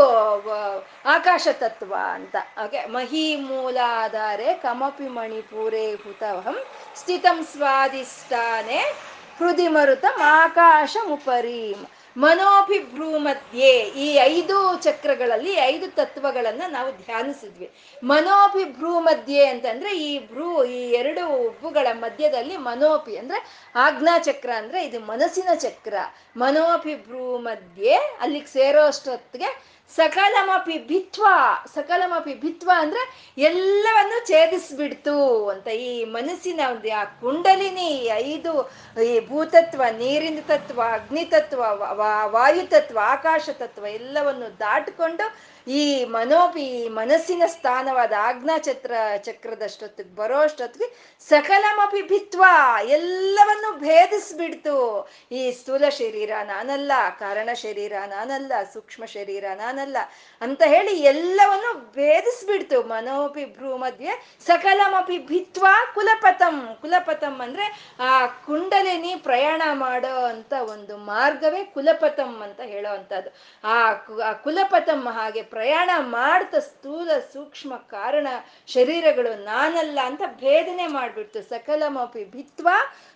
ಆಕಾಶ ತತ್ವ ಅಂತ. ಓಕೆ? ಮಹಿ ಮೂಲಾಧಾರೆ ಕಮಪಿ ಮಣಿಪುರೇ ಹುತವಹಂ ಸ್ಥಿತಂ ಸ್ವಾದಿಷ್ಟಾನೆ ಹೃದಿ ಮರುತಂ ಆಕಾಶ ಮುಪರೀಂ ಮನೋಭಿಭ್ರೂ ಮಧ್ಯೆ ಈ ಐದು ಚಕ್ರಗಳಲ್ಲಿ ಐದು ತತ್ವಗಳನ್ನ ನಾವು ಧ್ಯಾನಿಸಿದ್ವಿ. ಮನೋಭಿಭ್ರೂಮಧ್ಯೆ ಅಂತಂದ್ರೆ ಈ ಭ್ರೂ, ಈ ಎರಡು ಉಬ್ಬುಗಳ ಮಧ್ಯದಲ್ಲಿ ಮನೋಪಿ ಅಂದ್ರೆ ಆಜ್ಞಾ ಚಕ್ರ ಅಂದ್ರೆ ಇದು ಮನಸ್ಸಿನ ಚಕ್ರ. ಮನೋಭಿಭ್ರೂಮಧ್ಯೆ ಅಲ್ಲಿಗೆ ಸೇರೋ ಅಷ್ಟೊತ್ತಿಗೆ ಸಕಲಮಪಿ ಭಿತ್ವ ಸಕಲಮಪಿ ಭಿತ್ವ ಅಂದ್ರೆ ಎಲ್ಲವನ್ನು ಛೇದಿಸ್ಬಿಡ್ತು ಅಂತ ಈ ಮನಸ್ಸಿನ ಒಂದು ಆ ಕುಂಡಲಿನಿ ಐದು ಈ ಭೂತತ್ವ, ನೀರಿನ ತತ್ವ, ಅಗ್ನಿ ತತ್ವ ವಾಯು ತತ್ವ, ಆಕಾಶ ತತ್ವ ಎಲ್ಲವನ್ನು ದಾಟಿಕೊಂಡು ಈ ಮನೋಪಿ ಮನಸ್ಸಿನ ಸ್ಥಾನವಾದ ಆಜ್ಞಾ ಚಕ್ರ ಚಕ್ರದಷ್ಟೊತ್ತಿಗೆ ಬರೋ ಅಷ್ಟೊತ್ತಿಗೆ ಸಕಲಮಪಿ ಭಿತ್ವ ಎಲ್ಲವನ್ನು ಭೇದಿಸ್ಬಿಡ್ತು. ಈ ಸ್ಥೂಲ ಶರೀರ ನಾನಲ್ಲ, ಕಾರಣ ಶರೀರ ನಾನಲ್ಲ, ಸೂಕ್ಷ್ಮ ಶರೀರ ನಾನಲ್ಲ. ಅಂತ ಹೇಳಿ ಎಲ್ಲವನ್ನು ಭೇದಿಸ್ಬಿಡ್ತು ಮನೋಪಿ ಭ್ರೂ ಮಧ್ಯೆ. ಸಕಲಮಪಿ ಭಿತ್ವ ಕುಲಪತಂ. ಕುಲಪತಂ ಅಂದ್ರೆ, ಆ, ಕುಂಡಲಿನಿ ಪ್ರಯಾಣ ಮಾಡೋ ಅಂತ ಒಂದು ಮಾರ್ಗವೇ ಕುಲಪತಂ ಅಂತ ಹೇಳೋ ಅಂತದ್ದು ಆ, ಕುಲಪತಂ ಹಾಗೆ ಪ್ರಯಾಣ ಮಾಡ್ತ ಸ್ಥೂಲ ಸೂಕ್ಷ್ಮ ಕಾರಣ ಶರೀರಗಳು ನಾನಲ್ಲ ಅಂತ ಭೇದನೆ ಮಾಡ್ಬಿಡ್ತು. ಸಕಲಮಪಿ ಭಿತ್ವ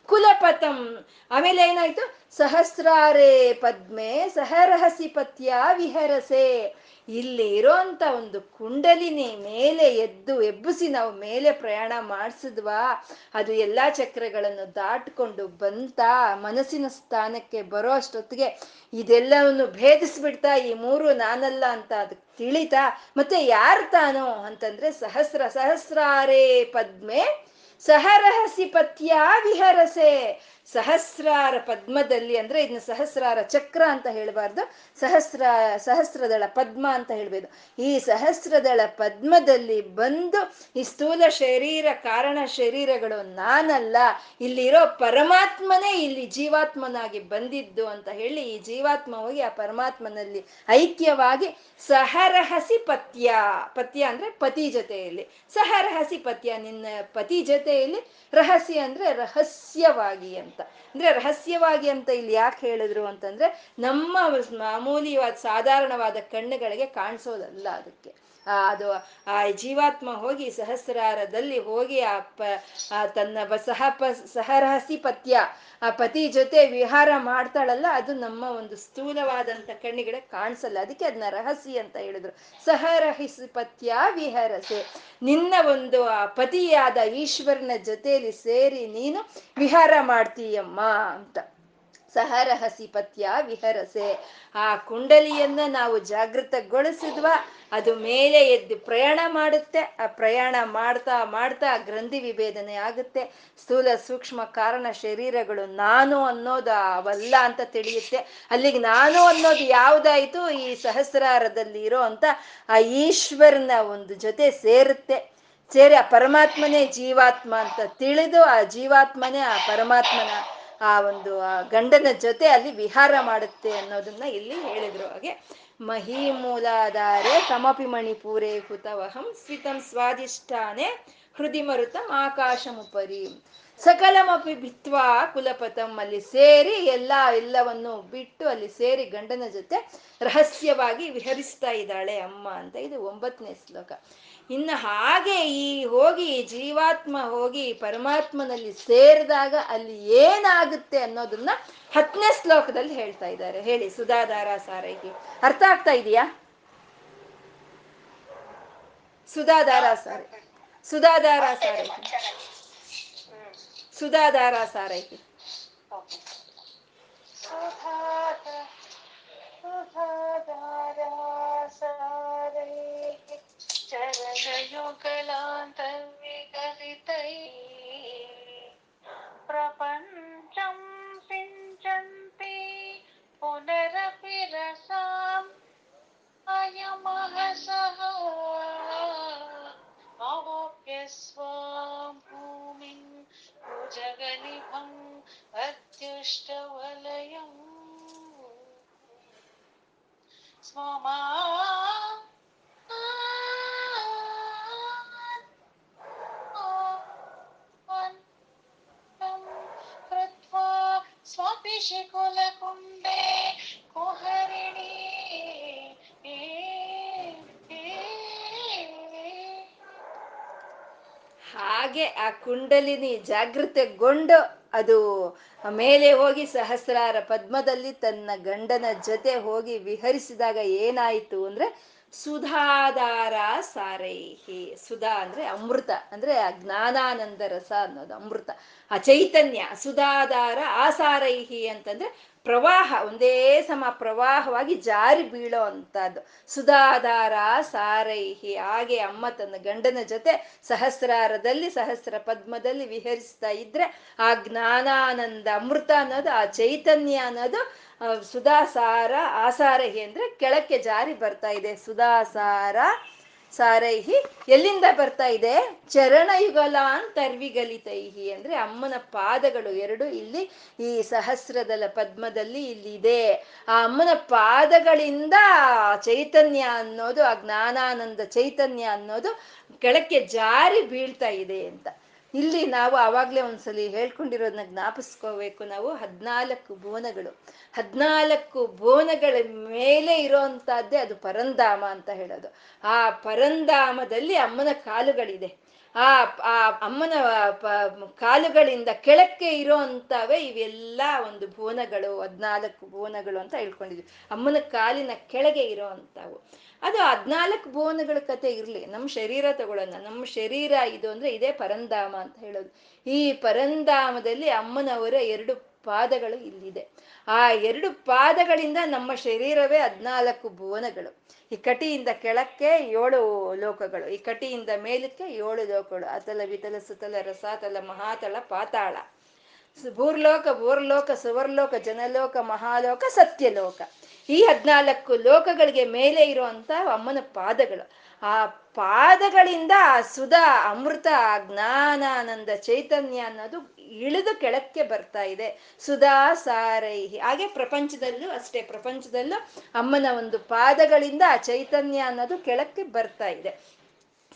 ಕುಲಪತಂ. ಆಮೇಲೆ ಏನಾಯ್ತು? ಸಹಸ್ರಾರೇ ಪದ್ಮೆ, ಸಹರಹಸಿ ಪತ್ಯ ವಿಹರಸೆ. ಇಲ್ಲಿ ಇರೋಂಥ ಒಂದು ಕುಂಡಲಿನಿ ಮೇಲೆ ಎದ್ದು ಎಬ್ಬಿಸಿ ನಾವು ಮೇಲೆ ಪ್ರಯಾಣ ಮಾಡಿಸಿದ್ವಾ? ಅದು ಎಲ್ಲಾ ಚಕ್ರಗಳನ್ನು ದಾಟ್ಕೊಂಡು ಬಂತ, ಮನಸ್ಸಿನ ಸ್ಥಾನಕ್ಕೆ ಬರೋ ಅಷ್ಟೊತ್ತಿಗೆ ಇದೆಲ್ಲವನ್ನು ಭೇದಿಸ್ಬಿಡ್ತಾ, ಈ ಮೂರು ನಾನಲ್ಲ ಅಂತ ಅದಕ್ಕೆ ತಿಳಿತಾ, ಮತ್ತೆ ಯಾರು ತಾನು ಅಂತಂದ್ರೆ ಸಹಸ್ರ, ಸಹಸ್ರಾರೇ ಪದ್ಮೆ ಸಹರಹಸಿ ಪತ್ಯ ವಿಹರಸೆ. ಸಹಸ್ರಾರ ಪದ್ಮದಲ್ಲಿ ಅಂದ್ರೆ ಇದನ್ನ ಸಹಸ್ರಾರ ಚಕ್ರ ಅಂತ ಹೇಳಬಾರ್ದು. ಸಹಸ್ರ, ಸಹಸ್ರದಳ ಪದ್ಮ ಅಂತ ಹೇಳ್ಬೋದು. ಈ ಸಹಸ್ರದಳ ಪದ್ಮದಲ್ಲಿ ಬಂದು ಈ ಸ್ಥೂಲ ಶರೀರ, ಕಾರಣ ಶರೀರಗಳು ನಾನಲ್ಲ, ಇಲ್ಲಿರೋ ಪರಮಾತ್ಮನೇ ಇಲ್ಲಿ ಜೀವಾತ್ಮನಾಗಿ ಬಂದಿದ್ದು ಅಂತ ಹೇಳಿ ಈ ಜೀವಾತ್ಮ ಹೋಗಿ ಆ ಪರಮಾತ್ಮನಲ್ಲಿ ಐಕ್ಯವಾಗಿ ಸಹರಹಸಿ ಪತ್ಯ ಪತ್ಯ ಅಂದ್ರೆ ಪತಿ ಜೊತೆಯಲ್ಲಿ. ಸಹರಹಸಿ ಪತ್ಯ ನಿನ್ನ ಪತಿ ಜೊತೆಯಲ್ಲಿ, ರಹಸ್ಯ ಅಂದ್ರೆ ರಹಸ್ಯವಾಗಿ ಅಂತ. ಅಂದ್ರೆ ರಹಸ್ಯವಾಗಿ ಅಂತ ಇಲ್ಲಿ ಯಾಕೆ ಹೇಳಿದ್ರು ಅಂತಂದ್ರೆ ನಮ್ಮ ಮಾಮೂಲಿವಾದ ಸಾಧಾರಣವಾದ ಕಣ್ಣುಗಳಿಗೆ ಕಾಣಿಸೋದಲ್ಲ ಅದಕ್ಕೆ. ಅದು ಆ ಜೀವಾತ್ಮ ಹೋಗಿ ಸಹಸ್ರಾರದಲ್ಲಿ ಹೋಗಿ ಆ ಪ ತನ್ನ ಬ ಸಹ ಪ, ಸಹರಹಸಿ ಪತ್ಯ, ಆ ಪತಿ ಜೊತೆ ವಿಹಾರ ಮಾಡ್ತಾಳಲ್ಲ, ಅದು ನಮ್ಮ ಒಂದು ಸ್ಥೂಲವಾದಂತ ಕಣ್ಣಿಗೆ ಕಾಣಿಸಲ್ಲ. ಅದಕ್ಕೆ ಅದನ್ನ ರಹಸಿ ಅಂತ ಹೇಳಿದ್ರು. ಸಹರಹಿಸಿ ಪತ್ಯ, ವಿಹರಸೆ. ನಿನ್ನ ಒಂದು ಆ ಪತಿಯಾದ ಈಶ್ವರನ ಜೊತೆಯಲ್ಲಿ ಸೇರಿ ನೀನು ವಿಹಾರ ಮಾಡ್ತೀಯಮ್ಮ ಅಂತ. ಸಹರಹಸಿ ಪತ್ಯ ವಿಹರಸೆ. ಆ ಕುಂಡಲಿಯನ್ನ ನಾವು ಜಾಗೃತಗೊಳಿಸಿದ್ವ, ಅದು ಮೇಲೆ ಎದ್ದು ಪ್ರಯಾಣ ಮಾಡುತ್ತೆ. ಆ ಪ್ರಯಾಣ ಮಾಡ್ತಾ ಮಾಡ್ತಾ ಗ್ರಂಥಿ ವಿಭೇದನೆ ಆಗುತ್ತೆ. ಸ್ಥೂಲ ಸೂಕ್ಷ್ಮ ಕಾರಣ ಶರೀರಗಳು ನಾನು ಅನ್ನೋದು ಅವಲ್ಲ ಅಂತ ತಿಳಿಯುತ್ತೆ. ಅಲ್ಲಿಗೆ ನಾನು ಅನ್ನೋದು ಯಾವ್ದಾಯ್ತು? ಈ ಸಹಸ್ರಾರದಲ್ಲಿ ಇರೋ ಅಂತ ಆ ಈಶ್ವರನ ಒಂದು ಜೊತೆ ಸೇರುತ್ತೆ. ಸೇರಿ ಆ ಪರಮಾತ್ಮನೇ ಜೀವಾತ್ಮ ಅಂತ ತಿಳಿದು ಆ ಜೀವಾತ್ಮನೇ ಆ ಪರಮಾತ್ಮನ ಆ ಒಂದು ಗಂಡನ ಜೊತೆ ಅಲ್ಲಿ ವಿಹಾರ ಮಾಡುತ್ತೆ ಅನ್ನೋದನ್ನ ಇಲ್ಲಿ ಹೇಳಿದ್ರು ಹಾಗೆ. ಮಹಿ ಮೂಲಾಧಾರೆ ಕಮಪಿ ಮಣಿಪೂರೇ ಹುತವಹಂ ಸ್ವಿತಂ ಸ್ವಾದಿಷ್ಠಾನೆ ಹೃದಿಮರುತಂ ಆಕಾಶಮುಪರಿ. ಸಕಲಮಪಿ ಭಿತ್ವಾ ಕುಲಪತಂ ಅಲ್ಲಿ ಸೇರಿ ಎಲ್ಲ ಎಲ್ಲವನ್ನು ಬಿಟ್ಟು ಅಲ್ಲಿ ಸೇರಿ ಗಂಡನ ಜೊತೆ ರಹಸ್ಯವಾಗಿ ವಿಹರಿಸ್ತಾ ಇದ್ದಾಳೆ ಅಮ್ಮ ಅಂತ. ಇದು ಒಂಬತ್ತನೇ ಶ್ಲೋಕ. ಇನ್ನು ಹಾಗೆ ಈ ಹೋಗಿ ಜೀವಾತ್ಮ ಹೋಗಿ ಪರಮಾತ್ಮನಲ್ಲಿ ಸೇರಿದಾಗ ಅಲ್ಲಿ ಏನಾಗುತ್ತೆ ಅನ್ನೋದನ್ನ ಹತ್ತನೇ ಶ್ಲೋಕದಲ್ಲಿ ಹೇಳ್ತಾ ಇದ್ದಾರೆ. ಹೇಳಿ ಸುಧಾಧಾರ ಸಾರೈಗೆ. ಅರ್ಥ ಆಗ್ತಾ ಇದೆಯಾ? ಸುಧಾಧಾರ ಸಾರೈ ಸುಧಾಧಾರ ಸಾರೈ ಸುಧಾಧಾರ ಸಾರೈಕಿ योगलान्तलितैः प्रपञ्चं सिञ्चन्ति पुनरपि रसाम् अयमहसः अवोप्य स्वां भूमिं भुजगनिपम् अत्युष्टवलयम्। स्वमा ಹಾಗೆ ಆ ಕುಂಡಲಿನಿ ಜಾಗೃತೆಗೊಂಡು ಅದು ಮೇಲೆ ಹೋಗಿ ಸಹಸ್ರಾರ ಪದ್ಮದಲ್ಲಿ ತನ್ನ ಗಂಡನ ಜೊತೆ ಹೋಗಿ ವಿಹರಿಸಿದಾಗ ಏನಾಯಿತು ಅಂದ್ರೆ ಸುಧಾಧಾರ ಸಾರೈಹಿ. ಸುಧಾ ಅಂದ್ರೆ ಅಮೃತ, ಅಂದ್ರೆ ಜ್ಞಾನಾನಂದ ರಸ ಅನ್ನೋದು ಅಮೃತ. ಆ ಚೈತನ್ಯ ಸುಧಾದಾರ ಆಸಾರೈಹಿ ಅಂತಂದ್ರೆ ಪ್ರವಾಹ, ಒಂದೇ ಸಮ ಪ್ರವಾಹವಾಗಿ ಜಾರಿ ಬೀಳೋ ಅಂಥದ್ದು. ಸುಧಾಧಾರ ಸಾರೈಹಿ. ಹಾಗೆ ಅಮ್ಮ ತನ್ನ ಗಂಡನ ಜೊತೆ ಸಹಸ್ರಾರದಲ್ಲಿ, ಸಹಸ್ರ ಪದ್ಮದಲ್ಲಿ ವಿಹರಿಸ್ತಾ ಇದ್ರೆ ಆ ಜ್ಞಾನಾನಂದ ಅಮೃತ ಅನ್ನೋದು, ಆ ಚೈತನ್ಯ ಅನ್ನೋದು ಸುಧಾಸಾರ, ಆಸಾರಹಿ ಅಂದ್ರೆ ಕೆಳಕ್ಕೆ ಜಾರಿ ಬರ್ತಾ ಇದೆ. ಸುಧಾಸಾರ ಸಾರೈಹಿ, ಎಲ್ಲಿಂದ ಬರ್ತಾ ಇದೆ? ಚರಣಯುಗಲಾನ್ ತರ್ವಿಗಲಿತೈಹಿ ಅಂದ್ರೆ ಅಮ್ಮನ ಪಾದಗಳು ಎರಡು ಇಲ್ಲಿ ಈ ಸಹಸ್ರದಲ ಪದ್ಮದಲ್ಲಿ ಇಲ್ಲಿದೆ. ಆ ಅಮ್ಮನ ಪಾದಗಳಿಂದ ಚೈತನ್ಯ ಅನ್ನೋದು, ಆ ಜ್ಞಾನಾನಂದ ಚೈತನ್ಯ ಅನ್ನೋದು ಕೆಳಕ್ಕೆ ಜಾರಿ ಬೀಳ್ತಾ ಇದೆ ಅಂತ. ಇಲ್ಲಿ ನಾವು ಆವಾಗಲೇ ಒಂದ್ಸಲಿ ಹೇಳ್ಕೊಂಡಿರೋದನ್ನ ಜ್ಞಾಪಿಸ್ಕೋಬೇಕು. ನಾವು ಹದಿನಾಲ್ಕು ಬೋನಗಳು ಹದಿನಾಲ್ಕು ಬೋನಗಳ ಮೇಲೆ ಇರೋವಂಥದ್ದೇ ಅದು ಪರಂಧಾಮ ಅಂತ ಹೇಳೋದು. ಆ ಪರಂಧಾಮದಲ್ಲಿ ಅಮ್ಮನ ಕಾಲುಗಳಿದೆ. ಆ ಆ ಅಮ್ಮನ ಕಾಲುಗಳಿಂದ ಕೆಳಕ್ಕೆ ಇರೋ ಅಂತವೇ ಇವೆಲ್ಲ ಒಂದು ಬೋನಗಳು ಹದಿನಾಲ್ಕು ಬೋನಗಳು ಅಂತ ಹೇಳ್ಕೊಂಡಿದ್ವಿ. ಅಮ್ಮನ ಕಾಲಿನ ಕೆಳಗೆ ಇರೋ ಅದು ಹದ್ನಾಲ್ಕು ಭುವನಗಳ ಕತೆ ಇರಲಿ. ನಮ್ಮ ಶರೀರ ತಗೊಳ್ಳೋಣ. ನಮ್ಮ ಶರೀರ ಇದು ಅಂದ್ರೆ ಇದೇ ಪರಂಧಾಮ ಅಂತ ಹೇಳೋದು. ಈ ಪರಂಧಾಮದಲ್ಲಿ ಅಮ್ಮನವರ ಎರಡು ಪಾದಗಳು ಇಲ್ಲಿದೆ. ಆ ಎರಡು ಪಾದಗಳಿಂದ ನಮ್ಮ ಶರೀರವೇ ಹದ್ನಾಲ್ಕು ಭುವನಗಳು. ಈ ಕಟಿಯಿಂದ ಕೆಳಕ್ಕೆ ಏಳು ಲೋಕಗಳು. ಈ ಕಟಿಯಿಂದ ಮೇಲಕ್ಕೆ ಏಳು ಲೋಕಗಳು. ಅತಲ, ವಿತಲ, ಸುತಲ, ರಸಾತಲ ಮಹಾತಳ ಪಾತಾಳ. ಭೂರ್ಲೋಕ ಭೂರ್ಲೋಕ, ಸುವರ್ಲೋಕ, ಜನಲೋಕ, ಮಹಾಲೋಕ, ಸತ್ಯಲೋಕ. ಈ ಹದ್ನಾಲ್ಕು ಲೋಕಗಳಿಗೆ ಮೇಲೆ ಇರುವಂತ ಅಮ್ಮನ ಪಾದಗಳು. ಆ ಪಾದಗಳಿಂದ ಆ ಸುಧಾ, ಅಮೃತ, ಜ್ಞಾನಾನಂದ, ಚೈತನ್ಯ ಅನ್ನೋದು ಇಳಿದು ಕೆಳಕ್ಕೆ ಬರ್ತಾ ಇದೆ. ಸುಧಾ, ಸಾರೈಹಿ. ಹಾಗೆ ಪ್ರಪಂಚದಲ್ಲೂ ಅಷ್ಟೇ, ಪ್ರಪಂಚದಲ್ಲೂ ಅಮ್ಮನ ಒಂದು ಪಾದಗಳಿಂದ ಆ ಚೈತನ್ಯ ಅನ್ನೋದು ಕೆಳಕ್ಕೆ ಬರ್ತಾ ಇದೆ.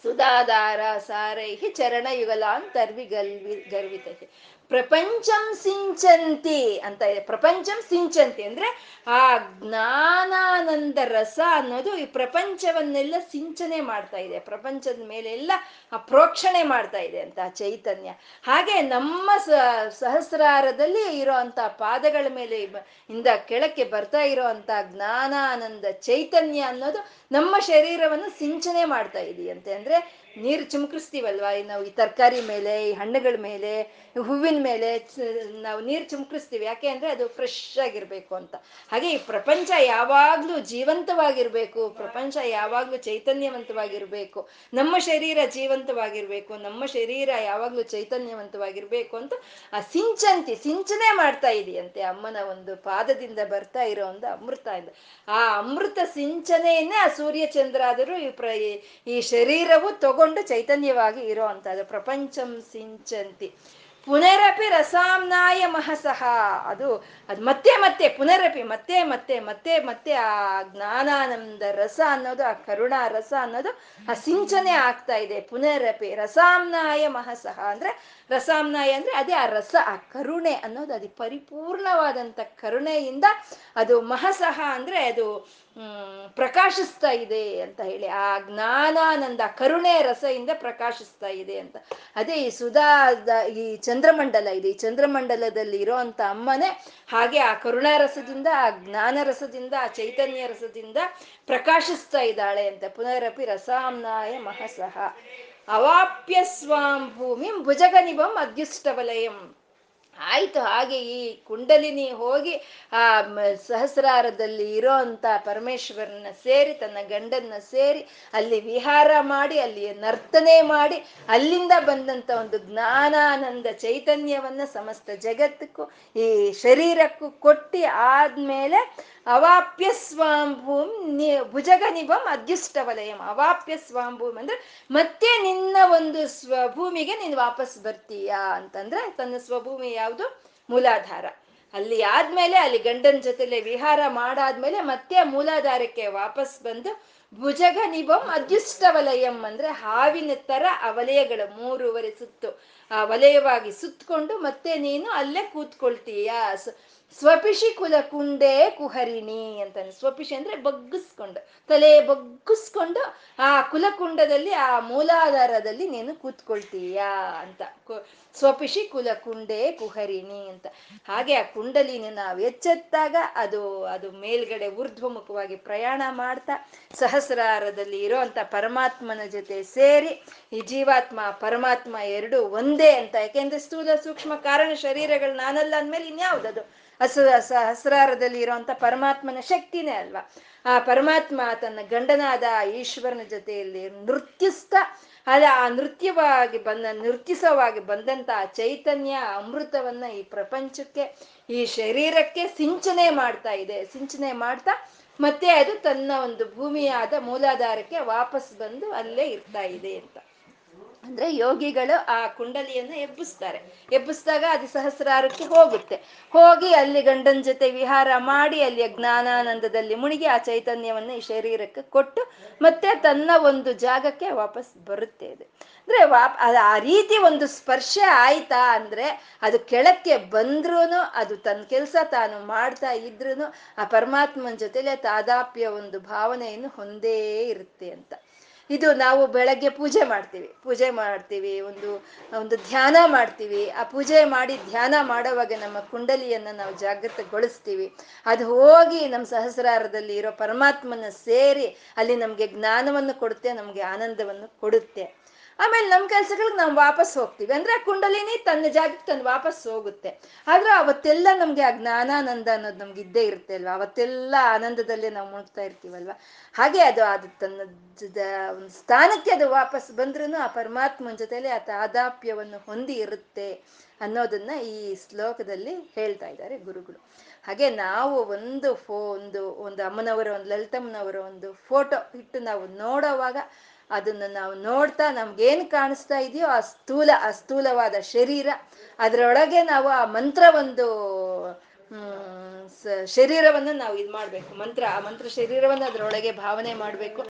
ಸುಧಾಧಾರ ಸಾರೈಹಿ, ಚರಣಯುಗಲಾನ್ ತರ್ವಿ ಗಲ್ವಿ ಗರ್ವಿತೈಹಿ. ಪ್ರಪಂಚಂ ಸಿಂಚಂತಿ ಅಂತ ಇದೆ. ಪ್ರಪಂಚಂ ಸಿಂಚಂತಿ ಅಂದ್ರೆ ಆ ಜ್ಞಾನಾನಂದ ರಸ ಅನ್ನೋದು ಈ ಪ್ರಪಂಚವನ್ನೆಲ್ಲ ಸಿಂಚನೆ ಮಾಡ್ತಾ ಇದೆ. ಪ್ರಪಂಚದ ಮೇಲೆ ಎಲ್ಲ ಆ ಪ್ರೋಕ್ಷಣೆ ಮಾಡ್ತಾ ಇದೆ ಅಂತ ಚೈತನ್ಯ. ಹಾಗೆ ನಮ್ಮ ಸಹಸ್ರಾರದಲ್ಲಿ ಇರೋ ಅಂತ ಪಾದಗಳ ಮೇಲೆ ಇಂದ ಕೆಳಕ್ಕೆ ಬರ್ತಾ ಇರೋ ಅಂತ ಜ್ಞಾನಾನಂದ ಚೈತನ್ಯ ಅನ್ನೋದು ನಮ್ಮ ಶರೀರವನ್ನು ಸಿಂಚನೆ ಮಾಡ್ತಾ ಇದೆಯಂತೆ. ಅಂದ್ರೆ ನೀರು ಚಿಮ್ಕಿಸ್ತೀವಲ್ವಾ? ನಾವು ಈ ತರಕಾರಿ ಮೇಲೆ, ಈ ಹಣ್ಣುಗಳ ಮೇಲೆ, ಹೂವಿನ ಮೇಲೆ ನಾವು ನೀರು ಚಿಮ್ಕಿಸ್ತೀವಿ. ಯಾಕೆ ಅಂದ್ರೆ ಅದು ಫ್ರೆಶ್ ಆಗಿರ್ಬೇಕು ಅಂತ. ಹಾಗೆ ಈ ಪ್ರಪಂಚ ಯಾವಾಗ್ಲೂ ಜೀವಂತವಾಗಿರ್ಬೇಕು. ಪ್ರಪಂಚ ಯಾವಾಗ್ಲೂ ಚೈತನ್ಯವಂತವಾಗಿರ್ಬೇಕು. ನಮ್ಮ ಶರೀರ ಜೀವಂತವಾಗಿರ್ಬೇಕು. ನಮ್ಮ ಶರೀರ ಯಾವಾಗ್ಲೂ ಚೈತನ್ಯವಂತವಾಗಿರ್ಬೇಕು ಅಂತ ಆ ಸಿಂಚಂತಿ, ಸಿಂಚನೆ ಮಾಡ್ತಾ ಇದೆಯಂತೆ ಅಮ್ಮನ ಒಂದು ಪಾದದಿಂದ ಬರ್ತಾ ಇರೋ ಒಂದು ಅಮೃತ ಇಂದ. ಆ ಅಮೃತ ಸಿಂಚನೆಯನ್ನೇ ಆ ಸೂರ್ಯ ಚಂದ್ರ ಆದರೂ ಈ ಪ್ರ, ಈ ಶರೀರವು ತಗೊಂಡು ಚೈತನ್ಯವಾಗಿ ಇರೋ ಅಂತದ್ದು ಪ್ರಪಂಚಂ ಸಿಂಚಂತಿ. ಪುನರಪಿ ರಸಾಮ್ನಾಯ ಮಹಸಹ ಅದು ಅದು ಮತ್ತೆ ಮತ್ತೆ, ಪುನರಪಿ, ಮತ್ತೆ ಮತ್ತೆ ಮತ್ತೆ ಮತ್ತೆ ಆ ಜ್ಞಾನಾನಂದ ರಸ ಅನ್ನೋದು, ಆ ಕರುಣಾ ರಸ ಅನ್ನೋದು ಆ ಸಿಂಚನೆ ಆಗ್ತಾ ಇದೆ. ಪುನರಪಿ ರಸಾಮ್ನಾಯ ಮಹಸಹ ಅಂದ್ರೆ ರಸಾಮ್ನಾಯ ಅಂದ್ರೆ ಅದೇ ಆ ರಸ, ಆ ಕರುಣೆ ಅನ್ನೋದು, ಅದು ಪರಿಪೂರ್ಣವಾದಂಥ ಕರುಣೆಯಿಂದ ಅದು ಮಹಸಹ ಅಂದ್ರೆ ಅದು ಪ್ರಕಾಶಿಸ್ತಾ ಇದೆ ಅಂತ ಹೇಳಿ. ಆ ಜ್ಞಾನಾನಂದ ಕರುಣೆ ರಸದಿಂದ ಪ್ರಕಾಶಿಸ್ತಾ ಇದೆ ಅಂತ. ಅದೇ ಈ ಸುಧಾದ ಈ ಚಂದ್ರಮಂಡಲ ಇದೆ. ಈ ಚಂದ್ರಮಂಡಲದಲ್ಲಿ ಇರೋ ಅಂತ ಅಮ್ಮನೇ ಹಾಗೆ ಆ ಕರುಣಾ ರಸದಿಂದ, ಆ ಜ್ಞಾನ ರಸದಿಂದ, ಆ ಚೈತನ್ಯ ರಸದಿಂದ ಪ್ರಕಾಶಿಸ್ತಾ ಇದ್ದಾಳೆ ಅಂತ. ಪುನರಪಿ ರಸಾಮ್ನಾಯ ಮಹಸಹ ಅವಾಪ್ಯ ಸ್ವಾಂ ಭೂಮಿ ಭುಜಗನಿಭಂ ಅದ್ಯುಷ್ಟವಲಯಂ. ಆಯ್ತು, ಹಾಗೆ ಈ ಕುಂಡಲಿನಿ ಹೋಗಿ ಆ ಸಹಸ್ರಾರದಲ್ಲಿ ಇರೋ ಅಂತ ಪರಮೇಶ್ವರನ ಸೇರಿ, ತನ್ನ ಗಂಡನ್ನ ಸೇರಿ, ಅಲ್ಲಿ ವಿಹಾರ ಮಾಡಿ ಅಲ್ಲಿ ನರ್ತನೆ ಮಾಡಿ, ಅಲ್ಲಿಂದ ಬಂದಂತ ಒಂದು ಜ್ಞಾನಾನಂದ ಚೈತನ್ಯವನ್ನ ಸಮಸ್ತ ಜಗತ್ತಕ್ಕೂ, ಈ ಶರೀರಕ್ಕೂ ಕೊಟ್ಟಿ ಆದ್ಮೇಲೆ ಅವಾಪ್ಯ ಸ್ವಾಂಭೂಮ್ ನಿ ಭುಜಗ ನಿಭಂ ಅದ್ಯುಷ್ಟ ವಲಯಂ ಅವಾಪ್ಯ ಸ್ವಾಂಭೂಮ್ ಅಂದ್ರೆ ಮತ್ತೆ ನಿನ್ನ ಒಂದು ಸ್ವಭೂಮಿಗೆ ನೀನು ವಾಪಸ್ ಬರ್ತೀಯಾ ಅಂತಂದ್ರೆ ತನ್ನ ಸ್ವಭೂಮಿ ಯಾವುದು? ಮೂಲಾಧಾರ. ಅಲ್ಲಿ ಆದ್ಮೇಲೆ ಅಲ್ಲಿ ಗಂಡನ ಜೊತೆಲೆ ವಿಹಾರ ಮಾಡಾದ್ಮೇಲೆ ಮತ್ತೆ ಮೂಲಾಧಾರಕ್ಕೆ ವಾಪಸ್ ಬಂದು ಭುಜಗ ನಿಭಂ ಅದ್ಯುಷ್ಟ ವಲಯಂ ಅಂದ್ರೆ ಹಾವಿನ ತರ ಆ ವಲಯಗಳು ಮೂರುವರೆ ಸುತ್ತು. ಆ ವಲಯವಾಗಿ ಸುತ್ತಕೊಂಡು ಮತ್ತೆ ನೀನು ಅಲ್ಲೇ ಕೂತ್ಕೊಳ್ತೀಯ. ಸ್ವಪಿಶಿ ಕುಲ ಕುಂದೇ ಕುಹರಿಣಿ ಅಂತ ಸ್ವಪಿಶಿ ಅಂದ್ರೆ ಬಗ್ಗಿಸ್ಕೊಂಡು, ತಲೆ ಬಗ್ಗಿಸ್ಕೊಂಡು ಆ ಕುಲಕುಂಡದಲ್ಲಿ, ಆ ಮೂಲಾಧಾರದಲ್ಲಿ ನೀನು ಕೂತ್ಕೊಳ್ತೀಯಾ ಅಂತ. ಸ್ವಪಿಶಿ ಕುಲ ಕುಂಡೆ ಕುಹರಿಣಿ ಅಂತ. ಹಾಗೆ ಆ ಕುಂಡಲಿನ ನಾವು ಎಚ್ಚೆತ್ತಾಗ ಅದು ಅದು ಮೇಲ್ಗಡೆ ಊರ್ಧ್ವಮುಖವಾಗಿ ಪ್ರಯಾಣ ಮಾಡ್ತಾ ಸಹಸ್ರ ಸಹಸ್ರಾರದಲ್ಲಿ ಇರೋ ಅಂತ ಪರಮಾತ್ಮನ ಜೊತೆ ಸೇರಿ ಈ ಜೀವಾತ್ಮ, ಪರಮಾತ್ಮ ಎರಡು ಒಂದೇ ಅಂತ. ಯಾಕೆಂದ್ರೆ ಸ್ಥೂಲ ಸೂಕ್ಷ್ಮ ಕಾರಣ ಶರೀರಗಳು ನಾನಲ್ಲ ಅಂದ್ಮೇಲೆ ಇನ್ಯಾವ್ದದು? ಹಸು ಸಹಸ್ರಾರದಲ್ಲಿ ಇರೋಂಥ ಪರಮಾತ್ಮನ ಶಕ್ತಿನೇ ಅಲ್ವಾ? ಆ ಪರಮಾತ್ಮ ತನ್ನ ಗಂಡನಾದ ಈಶ್ವರನ ಜೊತೆಯಲ್ಲಿ ನೃತ್ಯಿಸ್ತಾ ಅದ ಆ ನೃತ್ಯವಾಗಿ ಬಂದ, ನೃತ್ಯಿಸವಾಗಿ ಬಂದಂತ ಆ ಚೈತನ್ಯ ಅಮೃತವನ್ನ ಈ ಪ್ರಪಂಚಕ್ಕೆ, ಈ ಶರೀರಕ್ಕೆ ಸಿಂಚನೆ ಮಾಡ್ತಾ ಇದೆ. ಸಿಂಚನೆ ಮಾಡ್ತಾ ಮತ್ತೆ ಅದು ತನ್ನ ಒಂದು ಭೂಮಿಯಾದ ಮೂಲಾಧಾರಕ್ಕೆ ವಾಪಸ್ ಬಂದು ಅಲ್ಲೇ ಇರ್ತಾ ಇದೆ ಅಂತ. ಅಂದ್ರೆ ಯೋಗಿಗಳು ಆ ಕುಂಡಲಿಯನ್ನ ಎಬ್ಬಿಸ್ತಾರೆ. ಎಬ್ಬಿಸಿದಾಗ ಅದು ಸಹಸ್ರಾರಕ್ಕೆ ಹೋಗುತ್ತೆ. ಹೋಗಿ ಅಲ್ಲಿ ಗಂಡನ ಜೊತೆ ವಿಹಾರ ಮಾಡಿ ಅಲ್ಲಿ ಜ್ಞಾನಾನಂದದಲ್ಲಿ ಮುಳುಗಿ ಆ ಚೈತನ್ಯವನ್ನ ಈ ಶರೀರಕ್ಕೆ ಕೊಟ್ಟು ಮತ್ತೆ ತನ್ನ ಒಂದು ಜಾಗಕ್ಕೆ ವಾಪಸ್ ಬರುತ್ತೆ ಅದು. ಅಂದ್ರೆ ವಾಪ್ ಆ ರೀತಿ ಒಂದು ಸ್ಪರ್ಶ ಆಯ್ತಾ ಅಂದ್ರೆ ಅದು ಕೆಳಕ್ಕೆ ಬಂದ್ರೂ ಅದು ತನ್ನ ಕೆಲಸ ತಾನು ಮಾಡ್ತಾ ಇದ್ರೂ ಆ ಪರಮಾತ್ಮನ ಜೊತೆಲೆ ತಾದಾಪ್ಯ ಒಂದು ಭಾವನೆಯನ್ನು ಹೊಂದೇ ಇರುತ್ತೆ ಅಂತ. ಇದು ನಾವು ಬೆಳಗ್ಗೆ ಪೂಜೆ ಮಾಡ್ತೀವಿ. ಪೂಜೆ ಮಾಡ್ತೀವಿ, ಒಂದು ಒಂದು ಧ್ಯಾನ ಮಾಡ್ತೀವಿ. ಆ ಪೂಜೆ ಮಾಡಿ ಧ್ಯಾನ ಮಾಡೋವಾಗ ನಮ್ಮ ಕುಂಡಲಿಯನ್ನು ನಾವು ಜಾಗೃತಗೊಳಿಸ್ತೀವಿ. ಅದು ಹೋಗಿ ನಮ್ಮ ಸಹಸ್ರಾರದಲ್ಲಿ ಇರೋ ಪರಮಾತ್ಮನ ಸೇರಿ ಅಲ್ಲಿ ನಮಗೆ ಜ್ಞಾನವನ್ನು ಕೊಡುತ್ತೆ, ನಮಗೆ ಆನಂದವನ್ನು ಕೊಡುತ್ತೆ. ಆಮೇಲೆ ನಮ್ಮ ಕೆಲ್ಸಗಳಿಗೆ ನಾವು ವಾಪಸ್ ಹೋಗ್ತೀವಿ. ಅಂದ್ರೆ ಕುಂಡಲಿನಿ ತನ್ನ ಜಾಗಕ್ಕೆ ತಂದು ವಾಪಸ್ ಹೋಗುತ್ತೆ. ಆದ್ರೆ ಅವತ್ತೆಲ್ಲ ನಮ್ಗೆ ಆ ಜ್ಞಾನಾನಂದ ಅನ್ನೋದು ನಮ್ಗೆ ಇದ್ದೇ ಇರುತ್ತೆ ಅಲ್ವಾ? ಅವತ್ತೆಲ್ಲ ಆನಂದದಲ್ಲೇ ನಾವು ಮುಳುಗ್ತಾ ಇರ್ತೀವಲ್ವಾ? ಹಾಗೆ ಅದು ಅದು ತನ್ನ ಒಂದು ಸ್ಥಾನಕ್ಕೆ ಅದು ವಾಪಸ್ ಬಂದ್ರೂ ಆ ಪರಮಾತ್ಮನ ಜೊತೆಲಿ ಆ ತಾದಾಪ್ಯವನ್ನು ಹೊಂದಿ ಇರುತ್ತೆ ಅನ್ನೋದನ್ನ ಈ ಶ್ಲೋಕದಲ್ಲಿ ಹೇಳ್ತಾ ಇದ್ದಾರೆ ಗುರುಗಳು. ಹಾಗೆ ನಾವು ಒಂದು ಫೋ, ಒಂದು ಒಂದು ಅಮ್ಮನವರ, ಒಂದು ಲಲಿತಮ್ಮನವರ ಒಂದು ಫೋಟೋ ಇಟ್ಟು ನಾವು ನೋಡೋವಾಗ ಅದನ್ನ ನಾವು ನೋಡ್ತಾ ನಮ್ಗೇನು ಕಾಣಿಸ್ತಾ ಇದೆಯೋ ಆ ಸ್ಥೂಲ, ಆ ಸ್ಥೂಲವಾದ ಶರೀರ, ಅದರೊಳಗೆ ನಾವು ಆ ಮಂತ್ರ ಒಂದು ಶರೀರವನ್ನು ನಾವು ಇದು ಮಾಡಬೇಕು. ಮಂತ್ರ, ಆ ಮಂತ್ರ ಶರೀರವನ್ನು ಅದರೊಳಗೆ ಭಾವನೆ ಮಾಡಬೇಕು.